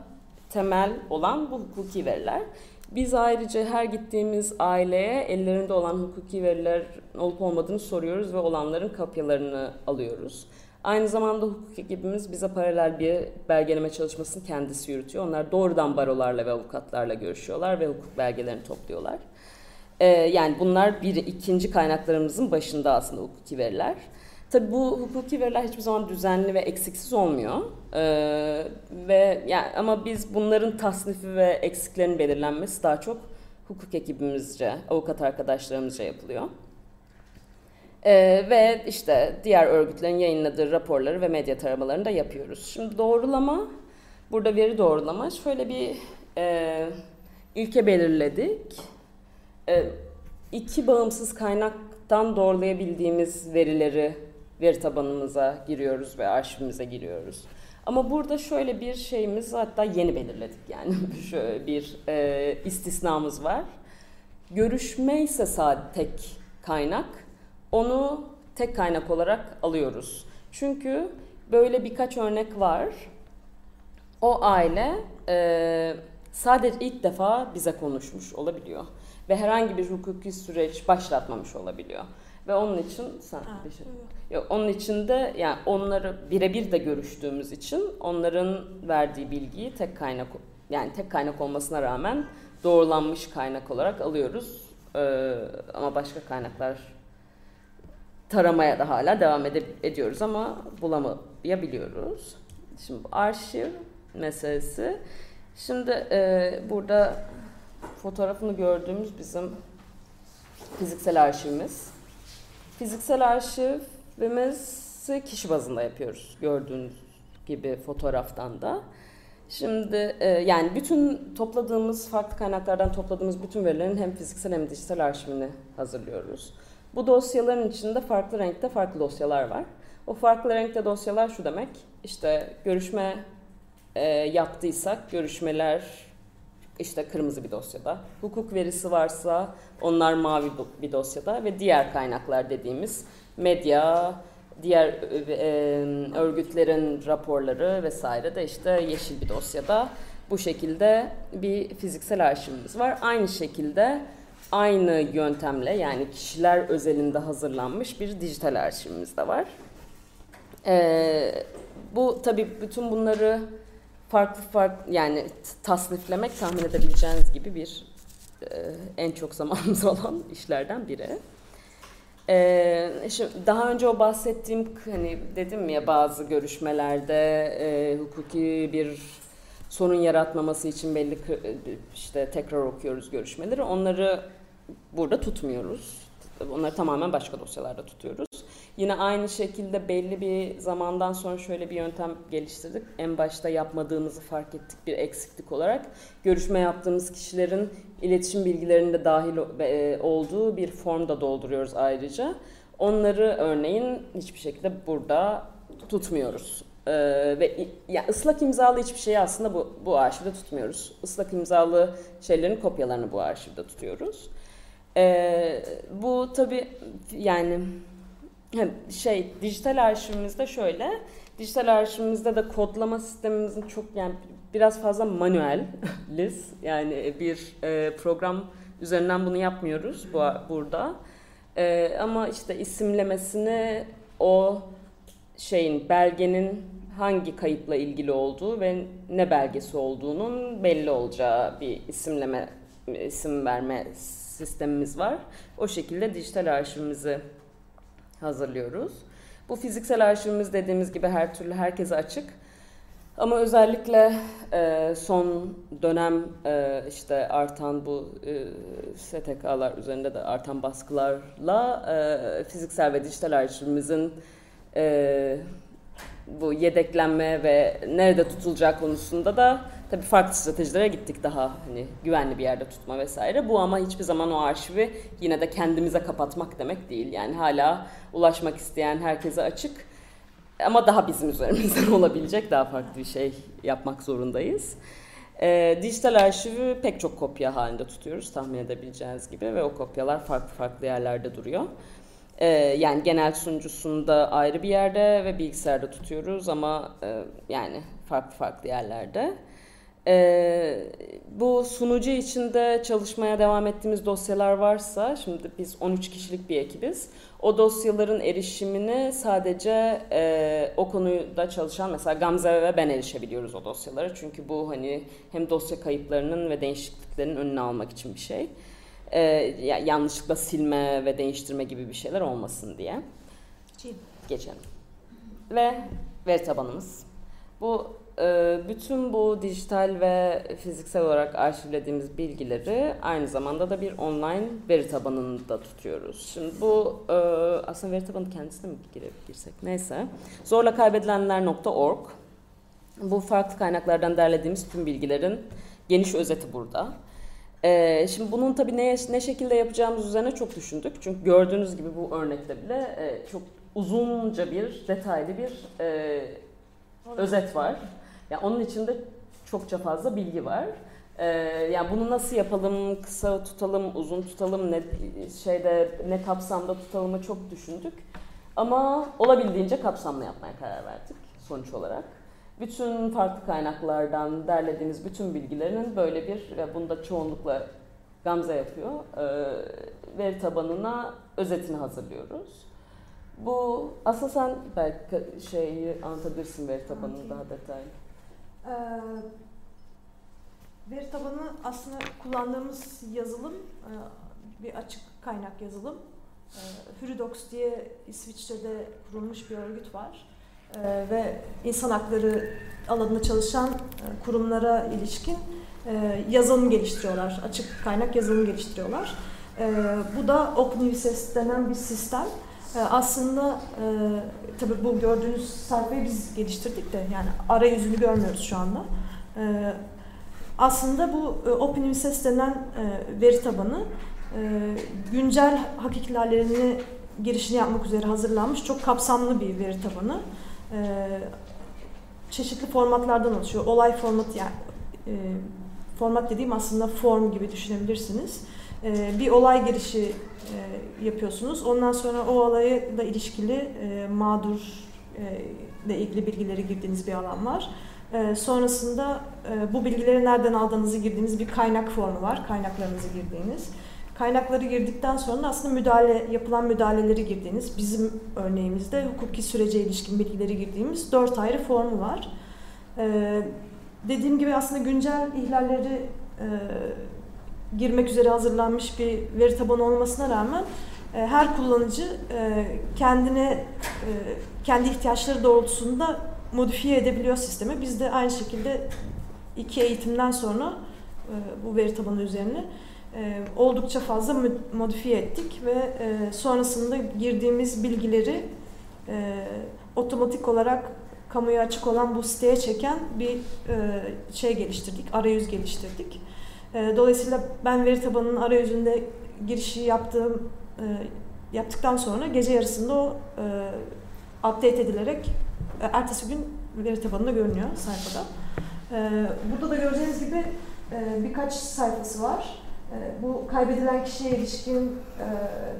temel olan bu hukuki veriler. Biz ayrıca her gittiğimiz aileye ellerinde olan hukuki veriler olup olmadığını soruyoruz ve olanların kopyalarını alıyoruz. Aynı zamanda hukuk ekibimiz bize paralel bir belgeleme çalışmasını kendisi yürütüyor. Onlar doğrudan barolarla ve avukatlarla görüşüyorlar ve hukuk belgelerini topluyorlar. Ee, yani bunlar bir ikinci kaynaklarımızın başında aslında hukuki veriler. Tabii bu hukuki veriler hiçbir zaman düzenli ve eksiksiz olmuyor. Ee, ve yani ama biz bunların tasnifi ve eksiklerin belirlenmesi daha çok hukuk ekibimizce, avukat arkadaşlarımızca yapılıyor. Ee, ve işte diğer örgütlerin yayınladığı raporları ve medya taramalarını da yapıyoruz. Şimdi doğrulama, burada veri doğrulama şöyle bir e, ilke belirledik. E, iki bağımsız kaynak kaynaktan doğrulayabildiğimiz verileri veri tabanımıza giriyoruz ve arşivimize giriyoruz. Ama burada şöyle bir şeyimiz hatta yeni belirledik yani şöyle bir e, istisnamız var. Görüşme ise sadece tek kaynak. Onu tek kaynak olarak alıyoruz. Çünkü böyle birkaç örnek var. O aile e, sadece ilk defa bize konuşmuş olabiliyor. Ve herhangi bir hukuki süreç başlatmamış olabiliyor. Ve onun için sen Ha, bir şey. yok. Onun için de yani onları birebir de görüştüğümüz için onların verdiği bilgiyi tek kaynak yani tek kaynak olmasına rağmen doğrulanmış kaynak olarak alıyoruz. Ee, ama başka kaynaklar taramaya da hala devam ede- ediyoruz ama bulamayabiliyoruz. Şimdi bu arşiv meselesi. Şimdi e, burada fotoğrafını gördüğümüz bizim fiziksel arşivimiz. Fiziksel arşivimizi kişi bazında yapıyoruz gördüğünüz gibi fotoğraftan da. Şimdi e, yani bütün topladığımız farklı kaynaklardan topladığımız bütün verilerin hem fiziksel hem dijital arşivini hazırlıyoruz. Bu dosyaların içinde farklı renkte farklı dosyalar var. O farklı renkte dosyalar şu demek. İşte görüşme e, yaptıysak görüşmeler işte kırmızı bir dosyada. Hukuk verisi varsa onlar mavi bir dosyada ve diğer kaynaklar dediğimiz medya, diğer e, e, örgütlerin raporları vesaire de işte yeşil bir dosyada. Bu şekilde bir fiziksel arşivimiz var. Aynı şekilde aynı yöntemle yani kişiler özelinde hazırlanmış bir dijital arşivimiz de var. Ee, bu tabii bütün bunları farklı farklı yani tasniflemek tahmin edebileceğiniz gibi bir e, en çok zamanımız olan işlerden biri. Ee, şimdi daha önce o bahsettiğim hani dedim ya bazı görüşmelerde e, hukuki bir sorun yaratmaması için belli kı- işte tekrar okuyoruz görüşmeleri. Onları burada tutmuyoruz. Onları tamamen başka dosyalarda tutuyoruz. Yine aynı şekilde belli bir zamandan sonra şöyle bir yöntem geliştirdik. En başta yapmadığımızı fark ettik bir eksiklik olarak. Görüşme yaptığımız kişilerin iletişim bilgilerinde dahil e, olduğu bir formda dolduruyoruz ayrıca. Onları örneğin hiçbir şekilde burada tutmuyoruz. Ee, ve ya ıslak imzalı hiçbir şeyi aslında bu, bu arşivde tutmuyoruz. Islak imzalı şeylerin kopyalarını bu arşivde tutuyoruz. Ee, bu tabi yani şey dijital arşivimizde şöyle dijital arşivimizde de kodlama sistemimizin çok yani biraz fazla manueliz yani bir e, program üzerinden bunu yapmıyoruz bu burada. E, ama işte isimlemesini o şeyin belgenin hangi kayıpla ilgili olduğu ve ne belgesi olduğunun belli olacağı bir isimleme isim verme sistemimiz var. O şekilde dijital arşivimizi hazırlıyoruz. Bu fiziksel arşivimiz dediğimiz gibi her türlü herkese açık. Ama özellikle e, son dönem e, işte artan bu e, STK'lar üzerinde de artan baskılarla e, fiziksel ve dijital arşivimizin e, bu yedeklenme ve nerede tutulacağı konusunda da tabii farklı stratejilere gittik daha hani güvenli bir yerde tutma vesaire. Bu ama hiçbir zaman o arşivi yine de kendimize kapatmak demek değil. Yani hala ulaşmak isteyen herkese açık ama daha bizim üzerimizden olabilecek daha farklı bir şey yapmak zorundayız. Ee, dijital arşivi pek çok kopya halinde tutuyoruz tahmin edebileceğiniz gibi ve o kopyalar farklı farklı yerlerde duruyor. Ee, yani genel sunucusunda ayrı bir yerde ve bilgisayarda tutuyoruz ama e, yani farklı farklı yerlerde. Ee, bu sunucu içinde çalışmaya devam ettiğimiz dosyalar varsa, şimdi biz 13 kişilik bir ekibiz. O dosyaların erişimini sadece e, o konuda çalışan mesela Gamze ve ben erişebiliyoruz o dosyalara. Çünkü bu hani hem dosya kayıplarının ve değişikliklerinin önüne almak için bir şey. Ee, ya- yanlışlıkla silme ve değiştirme gibi bir şeyler olmasın diye. Geçelim. Ve veri tabanımız. Bu bütün bu dijital ve fiziksel olarak arşivlediğimiz bilgileri aynı zamanda da bir online veri tabanında tutuyoruz. Şimdi bu e, aslında veri tabanı kendisine mi gire- girsek neyse. Zorlakaybedilenler.org bu farklı kaynaklardan derlediğimiz tüm bilgilerin geniş özeti burada. Ee, şimdi bunun tabii ne, ne şekilde yapacağımız üzerine çok düşündük. Çünkü gördüğünüz gibi bu örnekte bile e, çok uzunca bir, detaylı bir e, özet var. Yani onun içinde çokça fazla bilgi var. Ee, yani bunu nasıl yapalım, kısa tutalım, uzun tutalım, ne şeyde ne kapsamda tutalımı çok düşündük. Ama olabildiğince kapsamlı yapmaya karar verdik sonuç olarak. Bütün farklı kaynaklardan derlediğimiz bütün bilgilerin böyle bir, ve bunu da çoğunlukla Gamze yapıyor, e, veri tabanına özetini hazırlıyoruz. Bu aslında sen belki şeyi anlatabilirsin veri tabanını daha detaylı. Ee, veri tabanı aslında kullandığımız yazılım e, bir açık kaynak yazılım. E, Huridox diye İsviçre'de kurulmuş bir örgüt var. E, ve insan hakları alanında çalışan e, kurumlara ilişkin e, yazılım geliştiriyorlar. Açık kaynak yazılım geliştiriyorlar. Bu da OpenUSS denen bir sistem. E, aslında e, tabii bu gördüğünüz sayfayı biz geliştirdik de yani arayüzünü görmüyoruz şu anda. E, aslında bu e, OpenUSS denen e, veri tabanı e, güncel hak ihlallerini girişini yapmak üzere hazırlanmış çok kapsamlı bir veri tabanı. E, çeşitli formatlardan oluşuyor. Olay formatı yani e, format dediğim aslında form gibi düşünebilirsiniz. E, bir olay girişi e, yapıyorsunuz. Ondan sonra o olayla ilişkili e, mağdur e, ile ilgili bilgileri girdiğiniz bir alan var. E, sonrasında e, bu bilgileri nereden aldığınızı girdiğiniz bir kaynak formu var. Kaynaklarınızı girdiğiniz. Kaynakları girdikten sonra aslında müdahale yapılan müdahaleleri girdiğiniz, bizim örneğimizde hukuki sürece ilişkin bilgileri girdiğimiz dört ayrı formu var. E, dediğim gibi aslında güncel ihlalleri e, girmek üzere hazırlanmış bir veri tabanı olmasına rağmen e, her kullanıcı e, kendine e, kendi ihtiyaçları doğrultusunda modifiye edebiliyor sistemi. Biz de aynı şekilde iki eğitimden sonra e, bu veri tabanı üzerine e, oldukça fazla modifiye ettik ve e, sonrasında girdiğimiz bilgileri e, otomatik olarak kamuya açık olan bu siteye çeken bir e, şey geliştirdik, arayüz geliştirdik. E, dolayısıyla ben veri tabanının arayüzünde girişi yaptığım e, yaptıktan sonra gece yarısında o e, update edilerek e, ertesi gün veri tabanında görünüyor sayfada. Burada da göreceğiniz gibi birkaç sayfası var. Bu kaybedilen kişiye ilişkin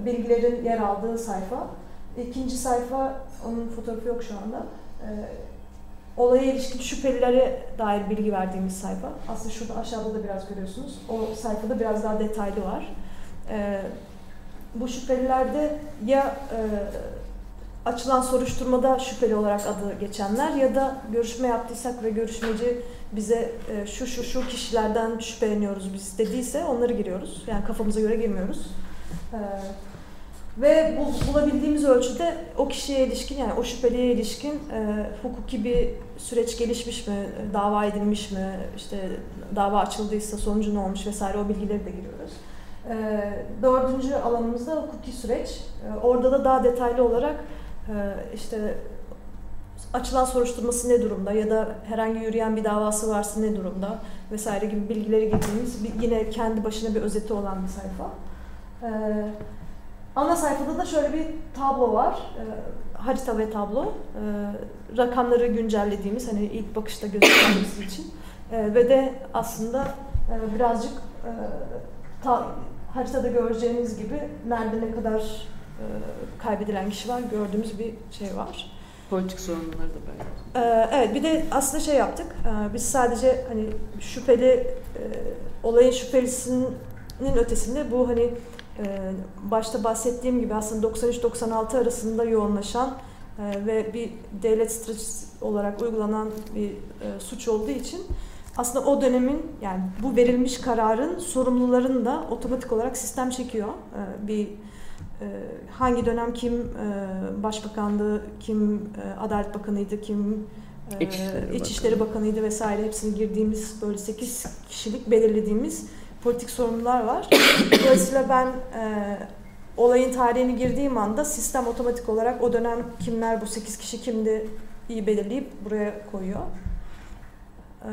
bilgilerin yer aldığı sayfa. İkinci sayfa, onun fotoğrafı yok şu anda. Olaya ilişkin şüphelilere dair bilgi verdiğimiz sayfa. Aslında şurada aşağıda da biraz görüyorsunuz. O sayfada biraz daha detaylı var. E, bu şüphelilerde ya e, açılan soruşturmada şüpheli olarak adı geçenler ya da görüşme yaptıysak ve görüşmeci bize e, şu şu şu kişilerden şüpheleniyoruz biz dediyse onları giriyoruz. Yani kafamıza göre girmiyoruz. E, ve bu, bulabildiğimiz ölçüde o kişiye ilişkin yani o şüpheliye ilişkin e, hukuki bir süreç gelişmiş mi, dava edilmiş mi, işte dava açıldıysa sonucu ne olmuş vesaire o bilgileri de giriyoruz. E, dördüncü alanımız da hukuki süreç. E, orada da daha detaylı olarak e, işte açılan soruşturması ne durumda ya da herhangi yürüyen bir davası varsa ne durumda vesaire gibi bilgileri girdiğimiz yine kendi başına bir özeti olan bir sayfa. E, ana sayfada da şöyle bir tablo var. E, harita ve tablo. E, rakamları güncellediğimiz hani ilk bakışta gözükmesi için. E, ve de aslında e, birazcık e, ta, haritada göreceğiniz gibi nerede ne kadar e, kaybedilen kişi var gördüğümüz bir şey var. Politik sorunları da böyle. Ee, evet bir de aslında şey yaptık. Ee, biz sadece hani şüpheli e, olayın şüphelisinin ötesinde bu hani e, başta bahsettiğim gibi aslında 93-96 arasında yoğunlaşan e, ve bir devlet stratejisi olarak uygulanan bir e, suç olduğu için aslında o dönemin yani bu verilmiş kararın sorumlularını da otomatik olarak sistem çekiyor. E, bir hangi dönem kim başbakandı, kim Adalet Bakanıydı, kim İçişleri İçişleri Bakanıydı vesaire hepsini girdiğimiz böyle 8 kişilik belirlediğimiz politik sorumlular var. Dolayısıyla ben e, olayın tarihini girdiğim anda sistem otomatik olarak o dönem kimler bu 8 kişi kimdi iyi belirleyip buraya koyuyor. E,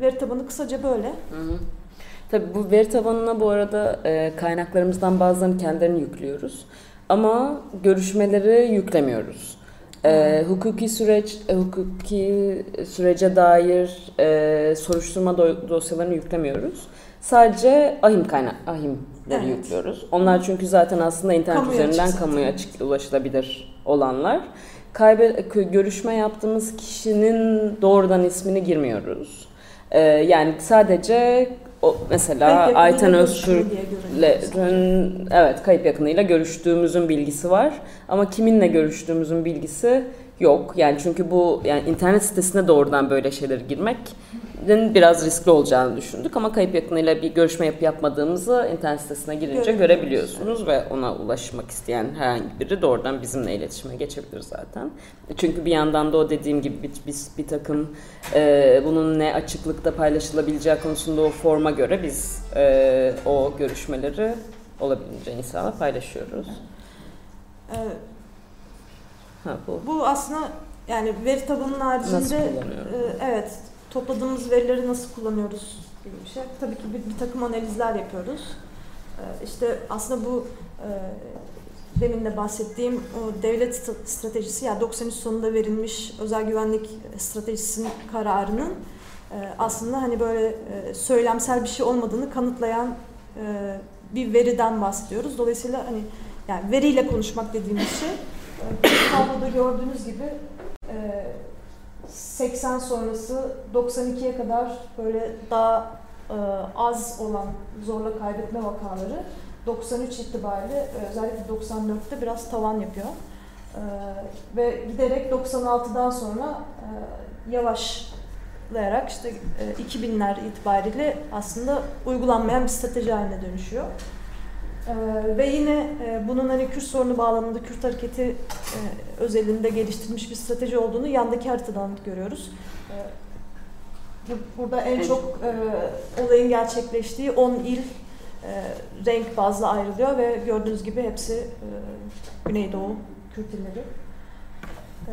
veri tabanı kısaca böyle. Hı hı. Tabii bu veri tabanına bu arada e, kaynaklarımızdan bazılarını kendilerini yüklüyoruz. Ama görüşmeleri yüklemiyoruz. E, hukuki süreç, e, hukuki sürece dair e, soruşturma do- dosyalarını yüklemiyoruz. Sadece ahim kaynak, ahimleri Evet. yüklüyoruz. Onlar çünkü zaten aslında internet Kamuya üzerinden açık kamuya açık ulaşılabilir olanlar. Kaybe, görüşme yaptığımız kişinin doğrudan ismini girmiyoruz. Ee, yani sadece o mesela Kayıp Ayten görüyoruz. evet kayıp yakınıyla görüştüğümüzün bilgisi var ama kiminle görüştüğümüzün bilgisi yok. Yani çünkü bu yani internet sitesine doğrudan böyle şeyleri girmek biraz riskli olacağını düşündük ama kayıp yakınıyla bir görüşme yapıp yapmadığımızı internet sitesine girince görebiliyorsunuz ve ona ulaşmak isteyen herhangi biri doğrudan bizimle iletişime geçebilir zaten. Çünkü bir yandan da o dediğim gibi bir, biz bir takım e, bunun ne açıklıkta paylaşılabileceği konusunda o forma göre biz e, o görüşmeleri olabildiğince insanla paylaşıyoruz. Ee, Ha, bu bu aslında yani veri tabanının haricinde e, evet topladığımız verileri nasıl kullanıyoruz gibi bir şey. Tabii ki bir, bir takım analizler yapıyoruz. Ee, işte aslında bu e, demin de bahsettiğim o devlet st- stratejisi yani 93 sonunda verilmiş özel güvenlik stratejisinin kararının e, aslında hani böyle e, söylemsel bir şey olmadığını kanıtlayan e, bir veriden bahsediyoruz. Dolayısıyla hani yani veriyle konuşmak dediğimiz şey e, tabloda gördüğünüz gibi e, 80 sonrası 92'ye kadar böyle daha e, az olan zorla kaybetme vakaları 93 itibariyle e, özellikle 94'te biraz tavan yapıyor. E, ve giderek 96'dan sonra e, yavaşlayarak işte e, 2000'ler itibariyle aslında uygulanmayan bir strateji haline dönüşüyor. Ee, ve yine e, bunun hani Kürt sorunu bağlamında Kürt hareketi e, özelinde geliştirilmiş bir strateji olduğunu yandaki haritadan görüyoruz. Ee, bu- burada en çok e, olayın gerçekleştiği 10 il e, renk bazlı ayrılıyor ve gördüğünüz gibi hepsi e, Güneydoğu Kürt illeri. Ee,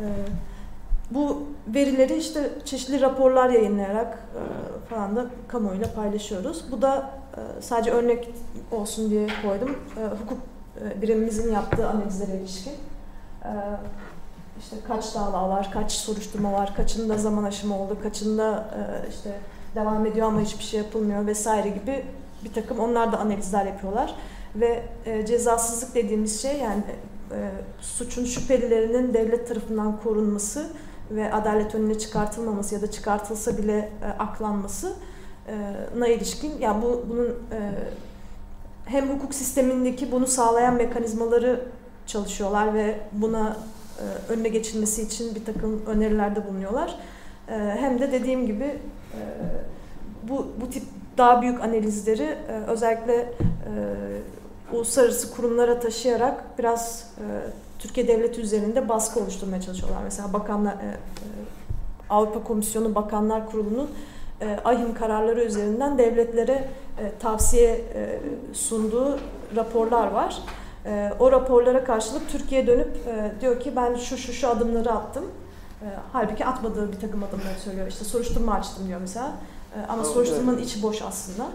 bu verileri işte çeşitli raporlar yayınlayarak e, falan da kamuoyuyla paylaşıyoruz. Bu da e, sadece örnek olsun diye koydum. E, hukuk e, birimimizin yaptığı analizlere ilişkin. E, işte kaç dava var, kaç soruşturma var, kaçında zaman aşımı oldu, kaçında e, işte devam ediyor ama hiçbir şey yapılmıyor vesaire gibi bir takım onlar da analizler yapıyorlar. Ve e, cezasızlık dediğimiz şey yani suçun şüphelilerinin devlet tarafından korunması ve adalet önüne çıkartılmaması ya da çıkartılsa bile aklanması na ilişkin yani bu bunun e, hem hukuk sistemindeki bunu sağlayan mekanizmaları çalışıyorlar ve buna e, önüne geçilmesi için bir takım önerilerde bulunuyorlar. E, hem de dediğim gibi e, bu bu tip daha büyük analizleri e, özellikle e, uluslararası kurumlara taşıyarak biraz e, Türkiye devleti üzerinde baskı oluşturmaya çalışıyorlar. Mesela bakanlar e, e, Avrupa Komisyonu Bakanlar Kurulu'nun e, AHİM kararları üzerinden devletlere e, tavsiye e, sunduğu raporlar var. E, o raporlara karşılık Türkiye dönüp e, diyor ki ben şu şu şu adımları attım. E, halbuki atmadığı bir takım adımları söylüyor. İşte soruşturma açtım diyor mesela. E, ama soruşturmanın içi boş aslında.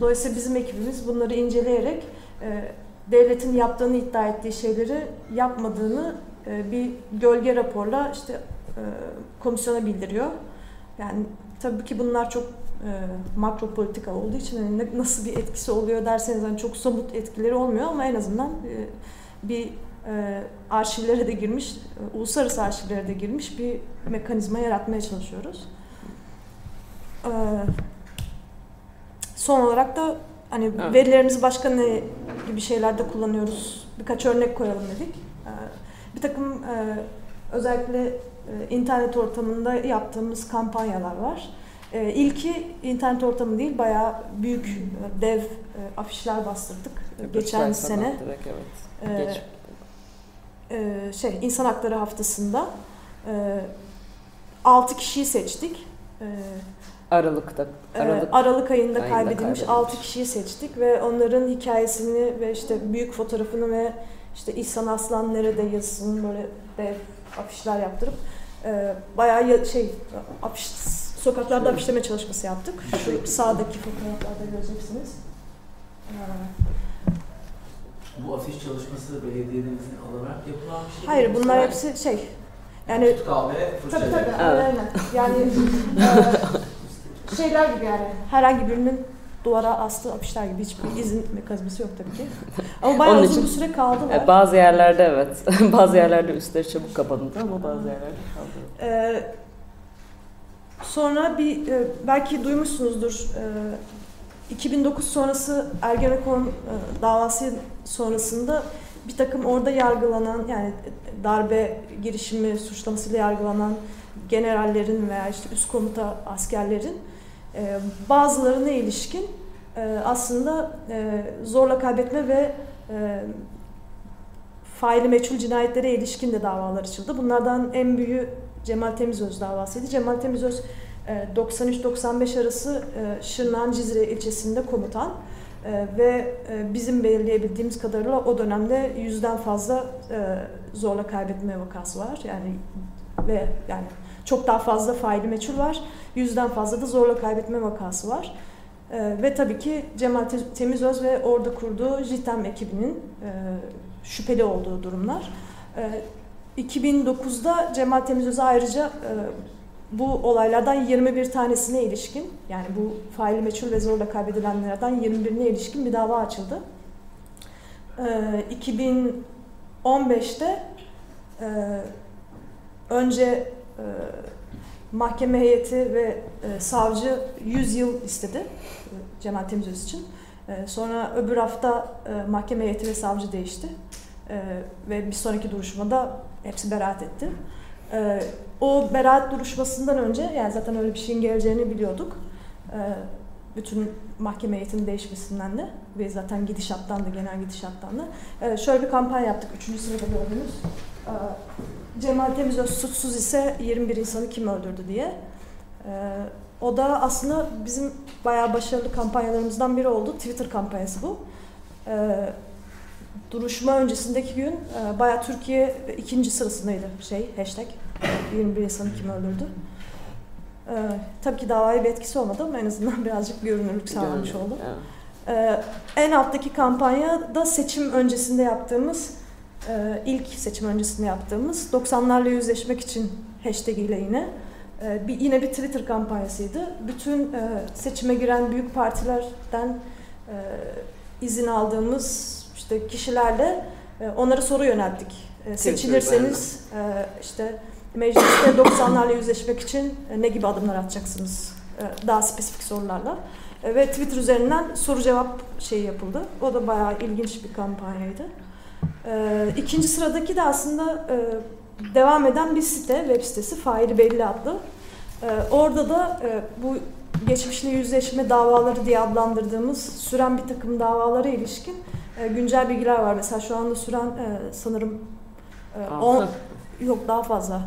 Dolayısıyla bizim ekibimiz bunları inceleyerek e, devletin yaptığını iddia ettiği şeyleri yapmadığını e, bir gölge raporla işte e, komisyona bildiriyor. Yani tabii ki bunlar çok e, makro politika olduğu için hani nasıl bir etkisi oluyor derseniz hani çok somut etkileri olmuyor ama en azından e, bir e, arşivlere de girmiş, e, uluslararası arşivlere de girmiş bir mekanizma yaratmaya çalışıyoruz. E, son olarak da hani Evet. verilerimizi başka ne gibi şeylerde kullanıyoruz? Birkaç örnek koyalım dedik. E, bir takım e, özellikle internet ortamında yaptığımız kampanyalar var. E, ilki internet ortamı değil, bayağı büyük e, dev e, afişler bastırdık e, geçen sene. direkt, evet. E, Geç. e, şey İnsan Hakları Haftası'nda e, 6 kişiyi seçtik. E, Aralık'ta. e, Aralık. Aralık ayında ayında kaybedilmiş kaybedilmiş. 6 kişiyi seçtik ve onların hikayesini ve işte büyük fotoğrafını ve işte İhsan Aslan nerede yazısını böyle dev afişler yaptırıp e, bayağı ya- şey afiş sokaklarda afişleme çalışması yaptık. Şu sağdaki fotoğraflarda göreceksiniz. Ee, Bu afiş çalışması belediyenin izin alarak yapılan bir şey Hayır bunlar Yoksa hepsi şey yani Tutkal ve fırça. tabii tabii Evet. aynen. Yani e, şeyler gibi yani herhangi birinin duvara astığı afişler gibi hiçbir izin mekanizması yok tabii ki. Ama bayağı Onun uzun için- bir süre kaldılar. E, Bazı yerlerde evet. bazı yerlerde üstleri çabuk kapandı ama bazı yerlerde kaldı. Ee, sonra bir e, belki duymuşsunuzdur. e, 2009 sonrası Ergenekon e, davası sonrasında bir takım orada yargılanan yani darbe girişimi suçlamasıyla yargılanan generallerin veya işte üst komuta askerlerin e, bazılarına ilişkin e, aslında e, zorla kaybetme ve e, faili meçhul cinayetlere ilişkin de davalar açıldı. Bunlardan en büyüğü Cemal Temizöz davasıydı. Cemal Temizöz e, 93-95 arası e, Şırnak'ın Cizre ilçesinde komutan ve bizim belirleyebildiğimiz kadarıyla o dönemde yüzden fazla zorla kaybetme vakası var. Yani ve yani çok daha fazla faili meçhul var. Yüzden fazla da zorla kaybetme vakası var. E, ve tabii ki Cemal Te- Temizöz ve orada kurduğu JITEM ekibinin e, şüpheli olduğu durumlar. E, 2009'da Cemal Temizöz'e ayrıca e, bu olaylardan 21 tanesine ilişkin yani bu faili meçhul ve zorla kaybedilenlerden 21'ine ilişkin bir dava açıldı. E, 2015'te e, önce e, mahkeme heyeti ve e, savcı 100 yıl istedi e, Cemal Temizöz için. E, sonra öbür hafta e, mahkeme heyeti ve savcı değişti. E, ve bir sonraki duruşmada hepsi beraat etti. E, o beraat duruşmasından önce yani zaten öyle bir şeyin geleceğini biliyorduk. E, bütün mahkeme heyetinin değişmesinden de ve zaten gidişattan da genel gidişattan da. E, şöyle bir kampanya yaptık. Üçüncü sırada gördüğünüz. E, Cemal Temizöz suçsuz ise 21 insanı kim öldürdü diye. E, o da aslında bizim bayağı başarılı kampanyalarımızdan biri oldu. Twitter kampanyası bu. E, duruşma öncesindeki gün e, bayağı Türkiye ikinci sırasındaydı şey hashtag 21 insanı kim öldürdü. E, tabii ki davaya bir etkisi olmadı ama en azından birazcık görünürlük sağlamış oldu. Evet. Ee, en alttaki kampanya da seçim öncesinde yaptığımız, e, ilk seçim öncesinde yaptığımız 90'larla yüzleşmek için hashtag ile yine. e, bir, yine bir Twitter kampanyasıydı. Bütün e, seçime giren büyük partilerden e, izin aldığımız işte kişilerle e, onlara soru yönelttik. E, seçilirseniz e, işte mecliste 90'larla yüzleşmek için e, ne gibi adımlar atacaksınız? E, daha spesifik sorularla. E, Ve Twitter üzerinden soru cevap şeyi yapıldı. O da bayağı ilginç bir kampanyaydı. E, İkinci sıradaki de aslında e, devam eden bir site, web sitesi Faili Belli adlı. E, Orada da e, bu geçmişle yüzleşme davaları diye adlandırdığımız süren bir takım davalara ilişkin e, güncel bilgiler var. Mesela şu anda süren e, sanırım e, on- Altı. yok daha fazla.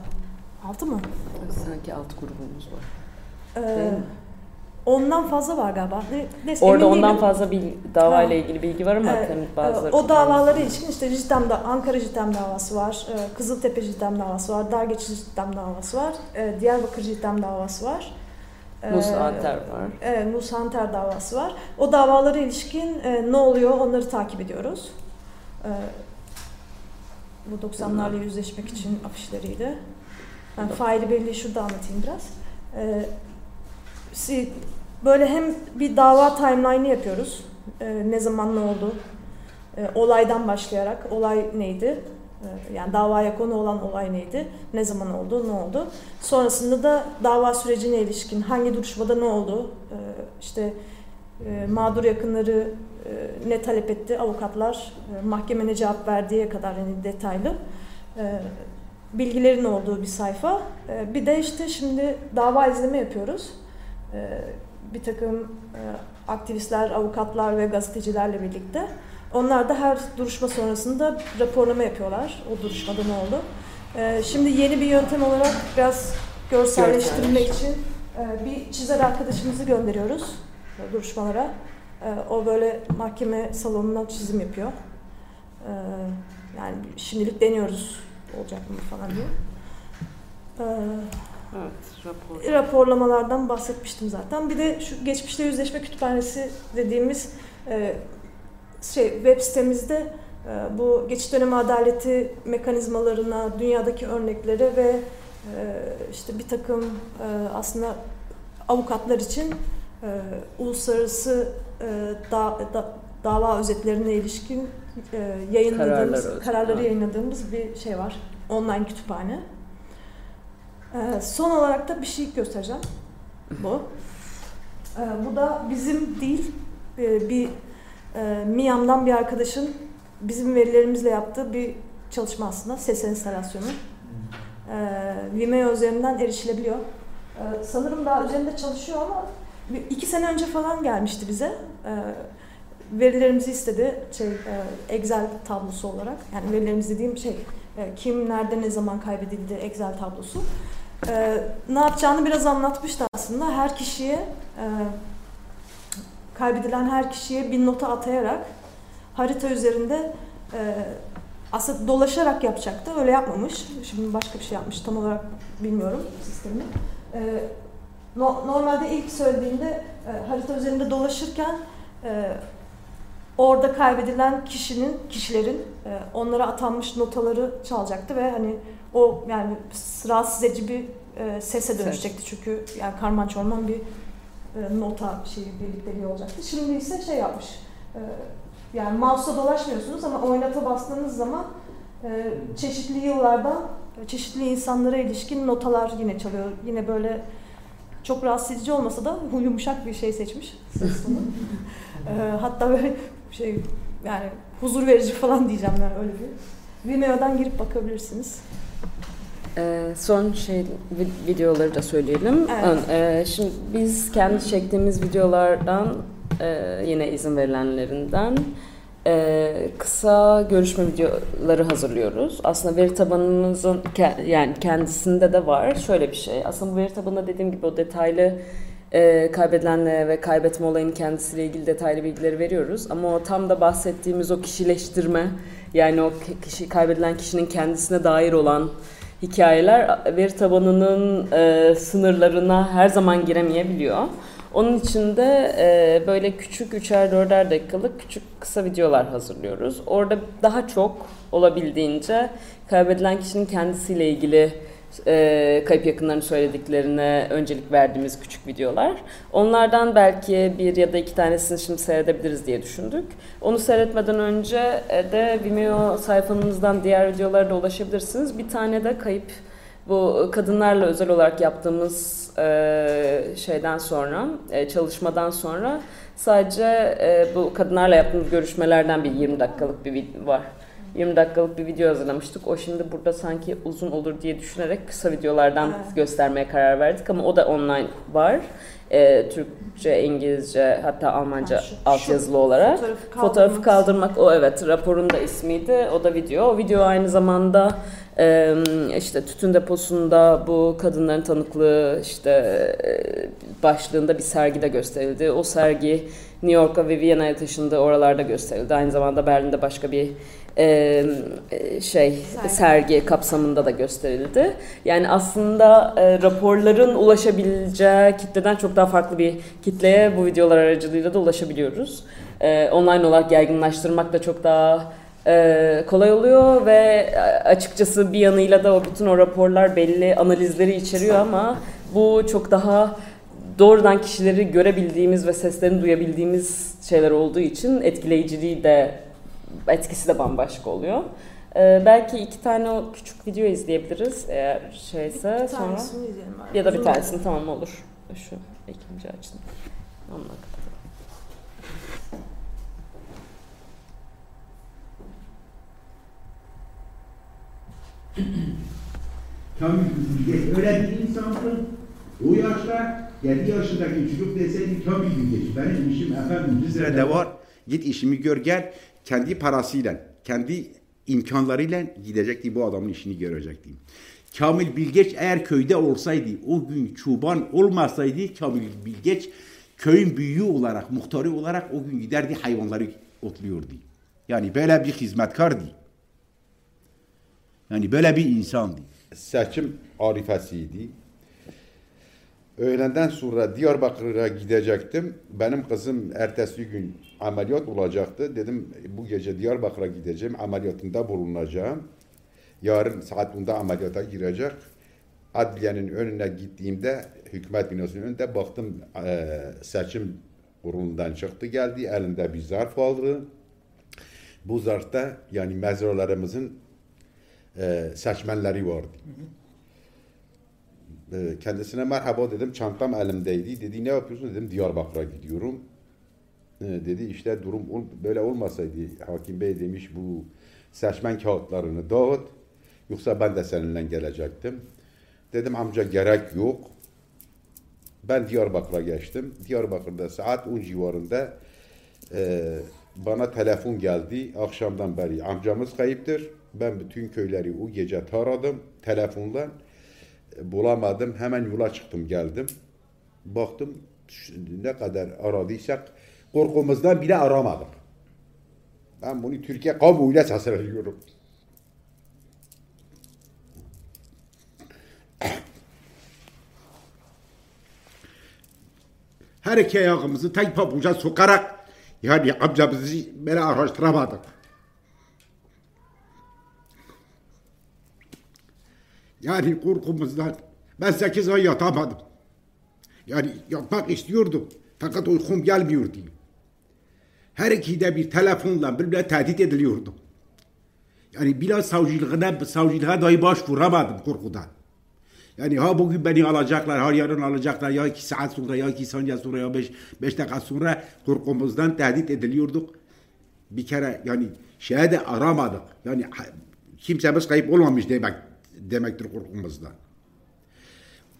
Altı mı? Sanki alt grubumuz var. E, mi? Ondan fazla var galiba. Ne, neyse, Orada ondan değilim. fazla bil, davayla Ha. ilgili bilgi var ama Evet, Ee, bazıları O davalara ilişkin işte JITEM'de Ankara JITEM davası var, e, Kızıltepe JITEM davası var, Dargeçi JITEM davası var, e, Diyarbakır JITEM davası var. E, Musa Anter var. Evet, Musa Anter davası var. O davalara ilişkin ne oluyor onları takip ediyoruz. Bu 90'larla yüzleşmek için afişleriydi. Ben faili belli şurada anlatayım biraz. E, si- böyle hem bir dava timeline'ı yapıyoruz. E, ne zaman ne oldu? E, olaydan başlayarak olay neydi? E, yani davaya konu olan olay neydi? Ne zaman oldu? Ne oldu? Sonrasında da dava sürecine ilişkin hangi duruşmada ne oldu? İşte e, mağdur yakınları e, ne talep etti? Avukatlar e, mahkeme ne cevap verdiğe kadar yani detaylı bilgilerin olduğu bir sayfa. Bir de işte şimdi dava izleme yapıyoruz. Bir takım e, aktivistler, avukatlar ve gazetecilerle birlikte. Onlar da her duruşma sonrasında raporlama yapıyorlar. O duruşmada ne oldu? E, şimdi yeni bir yöntem olarak biraz görselleştirmek için e, bir çizer arkadaşımızı gönderiyoruz duruşmalara. E, o böyle mahkeme salonundan çizim yapıyor. E, yani şimdilik deniyoruz olacak mı falan diye. E, Evet, rapor. raporlamalardan bahsetmiştim zaten. Bir de şu geçmişte yüzleşme kütüphanesi dediğimiz e, şey web sitemizde e, bu geçiş dönemi adaleti mekanizmalarına, dünyadaki örneklere ve e, işte bir takım e, aslında avukatlar için e, uluslararası e, da, da, dava özetlerine ilişkin e, yayınladığımız, Kararlar, kararları yayınladığımız bir şey var. Online kütüphane. Ee, son olarak da bir şey göstereceğim. Bu. Ee, bu da bizim değil, e, bir e, MİAM'dan bir arkadaşın bizim verilerimizle yaptığı bir çalışma aslında. Ses enstalasyonu. Ee, Vimeo üzerinden erişilebiliyor. Ee, sanırım daha üzerinde çalışıyor ama bir- iki sene önce falan gelmişti bize. Ee, verilerimizi istedi şey e, Excel tablosu olarak. Yani verilerimiz dediğim şey e, kim nerede ne zaman kaybedildi Excel tablosu. Ee, ne yapacağını biraz anlatmıştı aslında. Her kişiye e, kaybedilen her kişiye bir nota atayarak harita üzerinde e, aslında dolaşarak yapacaktı. Öyle yapmamış. Şimdi başka bir şey yapmış. Tam olarak bilmiyorum sistemi. E, no- normalde ilk söylediğinde e, harita üzerinde dolaşırken e, orada kaybedilen kişinin, kişilerin e, onlara atanmış notaları çalacaktı ve hani o yani rahatsız edici bir e, sese dönüşecekti çünkü yani karman çorman bir e, nota şeyi birlikteliği olacaktı. Şimdi ise şey yapmış. e, yani mouse'la dolaşmıyorsunuz ama oynata bastığınız zaman e, çeşitli yıllardan e, çeşitli insanlara ilişkin notalar yine çalıyor. Yine böyle çok rahatsız edici olmasa da yumuşak bir şey seçmiş ses tonu. E, hatta böyle şey yani huzur verici falan diyeceğim ben öyle bir. Vimeo'dan girip bakabilirsiniz. Ee, son şey vi- videoları da söyleyelim. Evet. E, şimdi biz kendi çektiğimiz videolardan e, yine izin verilenlerinden e, kısa görüşme videoları hazırlıyoruz. Aslında veri tabanımızın yani kendisinde de var. Şöyle bir şey. Aslında bu veri tabanında dediğim gibi o detaylı e, kaybedilenle ve kaybetme olayının kendisiyle ilgili detaylı bilgileri veriyoruz. Ama o tam da bahsettiğimiz o kişileştirme yani o ki- kişi kaybedilen kişinin kendisine dair olan hikayeler veri tabanının e, sınırlarına her zaman giremeyebiliyor. Onun için de e, böyle küçük üçer dörder dakikalık küçük kısa videolar hazırlıyoruz. Orada daha çok olabildiğince kaybedilen kişinin kendisiyle ilgili e, kayıp yakınlarını söylediklerine öncelik verdiğimiz küçük videolar. Onlardan belki bir ya da iki tanesini şimdi seyredebiliriz diye düşündük. Onu seyretmeden önce e, de Vimeo sayfamızdan diğer videolara da ulaşabilirsiniz. Bir tane de kayıp bu kadınlarla özel olarak yaptığımız e, şeyden sonra, e, çalışmadan sonra sadece e, bu kadınlarla yaptığımız görüşmelerden bir 20 dakikalık bir video var. 20 dakikalık bir video hazırlamıştık. O şimdi burada sanki uzun olur diye düşünerek kısa videolardan Evet. göstermeye karar verdik ama o da online var. E, Türkçe, İngilizce hatta Almanca Ha, şu- altyazılı olarak. Fotoğrafı Fotoğrafı kaldırmak. kaldırmak o evet raporun da ismiydi. O da video. O video aynı zamanda e, işte tütün deposunda bu kadınların tanıklığı işte e, başlığında bir sergide gösterildi. O sergi New York'a ve Viyana'ya taşındı. Oralarda gösterildi. Aynı zamanda Berlin'de başka bir e, e, şey Sergi. sergi kapsamında da gösterildi. Yani aslında e, raporların ulaşabileceği kitleden çok daha farklı bir kitleye bu videolar aracılığıyla da ulaşabiliyoruz. E, online olarak yaygınlaştırmak da çok daha e, kolay oluyor ve e, açıkçası bir yanıyla da o bütün o raporlar belli analizleri içeriyor ama bu çok daha doğrudan kişileri görebildiğimiz ve seslerini duyabildiğimiz şeyler olduğu için etkileyiciliği de etkisi de bambaşka oluyor. Ee, belki iki tane o küçük video izleyebiliriz eğer şeyse Bir sonra. Ya da bir tanesini tamam olur. Şu ikinci açtım. Onunla kapatalım. Kamil Bilgeç öyle bir insandı. O yaşta 7 yaşındaki çocuk deseydi Kamil Bilgeç benim işim efendim Rize'de var. Git işimi gör gel. Kendi parasıyla, kendi imkanlarıyla gidecekti bu adamın işini görecekti. Kamil Bilgeç eğer köyde olsaydı, o gün çuban olmasaydı Kamil Bilgeç köyün büyüğü olarak, muhtarı olarak o gün giderdi hayvanları otluyordu. Yani böyle bir hizmetkardı. Yani böyle bir insandı. Seçim arifesiydi. Öğlenden sonra Diyarbakır'a gidecektim. Benim kızım ertesi gün ameliyat olacaktı. Dedim bu gece Diyarbakır'a gideceğim. Ameliyatında bulunacağım. Yarın saat 10'da ameliyata girecek. Adliyenin önüne gittiğimde hükümet binasının önünde baktım eee, seçim kurulundan çıktı geldi. Elinde bir zarf aldı. Bu zarfta yani mezralarımızın eee seçmenleri vardı. Ee, kendisine merhaba dedim. Çantam elimdeydi. Dedi ne yapıyorsun dedim. Diyarbakır'a gidiyorum. Ee, dedi işte durum böyle olmasaydı hakim bey demiş bu seçmen kağıtlarını dağıt. Yoksa ben de seninle gelecektim. Dedim amca gerek yok. Ben Diyarbakır'a geçtim. Diyarbakır'da saat 10 civarında e, bana telefon geldi. Akşamdan beri amcamız kayıptır. Ben bütün köyleri o gece taradım telefonla bulamadım. Hemen yola çıktım geldim. Baktım ne kadar aradıysak korkumuzdan bile aramadık. Ben bunu Türkiye kamuoyuyla sesleniyorum. Her iki ayağımızı tek pabuca sokarak yani amcamızı böyle araştıramadık. Yani korkumuzdan ben 8 ay yatamadım. Yani yatmak istiyordum. Fakat uykum gelmiyordu. Her ikide bir telefonla birbirine tehdit ediliyordum. Yani biraz savcılığına, savcılığa dahi başvuramadım korkudan. Yani ha bugün beni alacaklar, ha yarın alacaklar, ya iki saat sonra, ya iki saniye sonra, ya beş, beş dakika sonra korkumuzdan tehdit ediliyorduk. Bir kere yani şeye aramadık. Yani kimsemiz kayıp olmamış demek demektir korkumuzdan.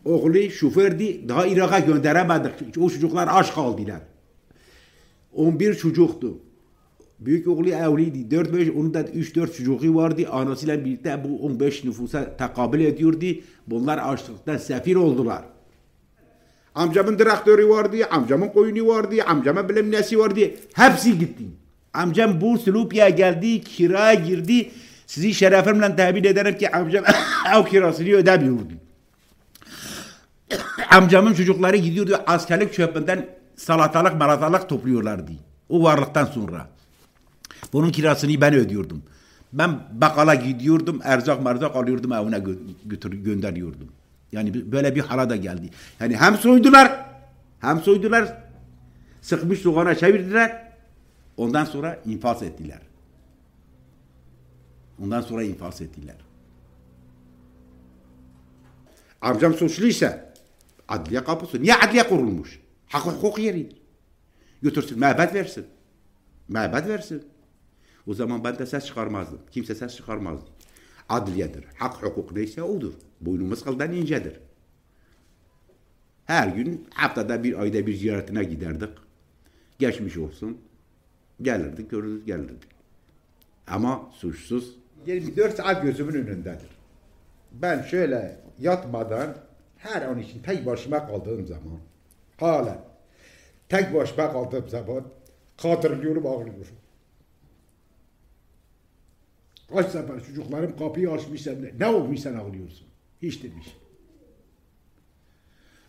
Oğlu şofördü, daha Irak'a gönderemedik. O çocuklar aç kaldılar. 11 çocuktu. Büyük oğlu evliydi. 4-5, onun da 3-4 çocuğu vardı. Anasıyla birlikte bu 15 nüfusa tekabül ediyordu. Bunlar açlıktan sefir oldular. Amcamın traktörü vardı, amcamın koyunu vardı, amcamın bilmem nesi vardı. Hepsi gitti. Amcam bu Lupya geldi, kiraya girdi. Sizi şerefimle temin ederim ki amcam ev kirasını ödemiyordu. Amcamın çocukları gidiyordu askerlik çöpünden salatalık maratalık topluyorlardı. O varlıktan sonra. Bunun kirasını ben ödüyordum. Ben bakkala gidiyordum, erzak marzak alıyordum evine gö- götür gönderiyordum. Yani böyle bir hala da geldi. Yani hem soydular, hem soydular, sıkmış soğana çevirdiler. Ondan sonra infaz ettiler. Ondan sonra infaz ettiler. Amcam suçluysa adliye kapısı. Niye adliye kurulmuş? Hak hukuk yeri. Götürsün, mebet versin. Mebet versin. O zaman ben de ses çıkarmazdım. Kimse ses çıkarmazdı. Adliyedir. Hak hukuk neyse odur. Boynumuz kıldan incedir. Her gün haftada bir ayda bir ziyaretine giderdik. Geçmiş olsun. Gelirdik, görürüz, gelirdik. Ama suçsuz 24 saat gözümün önündedir. Ben şöyle yatmadan her an için tek başıma kaldığım zaman halen tek başıma kaldığım zaman hatırlıyorum ağlıyorum. Kaç sefer çocuklarım kapıyı açmışsa ne, ne olmuş sen ağlıyorsun? Hiç demiş.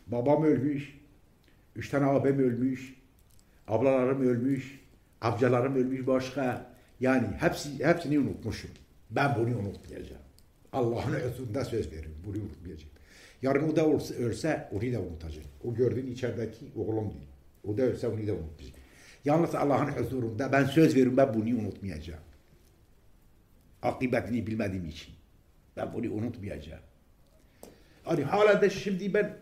Babam ölmüş. Üç tane abim ölmüş. Ablalarım ölmüş. Amcalarım ölmüş başka. Yani hepsi, hepsini unutmuşum. Ben bunu unutmayacağım. Allah'ın özünde söz veriyorum. Bunu unutmayacağım. Yarın o da olsa, ölse onu da unutacağım. O gördüğün içerideki oğlum değil. O da ölse onu da unutmayacağım. Yalnız Allah'ın huzurunda ben söz veriyorum ben bunu unutmayacağım. Akıbetini bilmediğim için. Ben bunu unutmayacağım. Hani hala da şimdi ben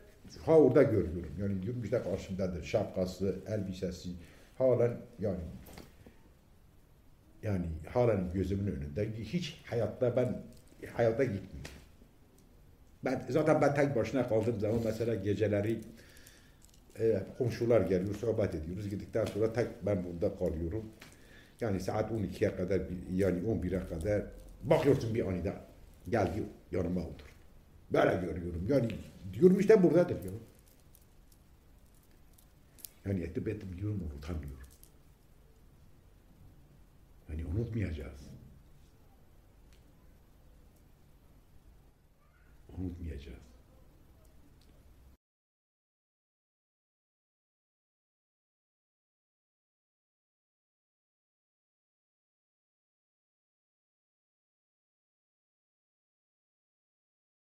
ha orada görüyorum. Yani işte karşımdadır. Şapkası, elbisesi. Halen yani yani halen gözümün önünde. Hiç hayatta ben hayata gitmiyorum. Ben zaten ben tek başına kaldığım zaman mesela geceleri e, komşular geliyor, sohbet ediyoruz. Gittikten sonra tek ben burada kalıyorum. Yani saat 12'ye kadar yani 11'e kadar bakıyorsun bir anida geldi yanıma otur. Böyle görüyorum. Yani diyorum işte buradadır ya. Yani etip etip diyorum unutamıyorum. Yani unutmayacağız. Unutmayacağız.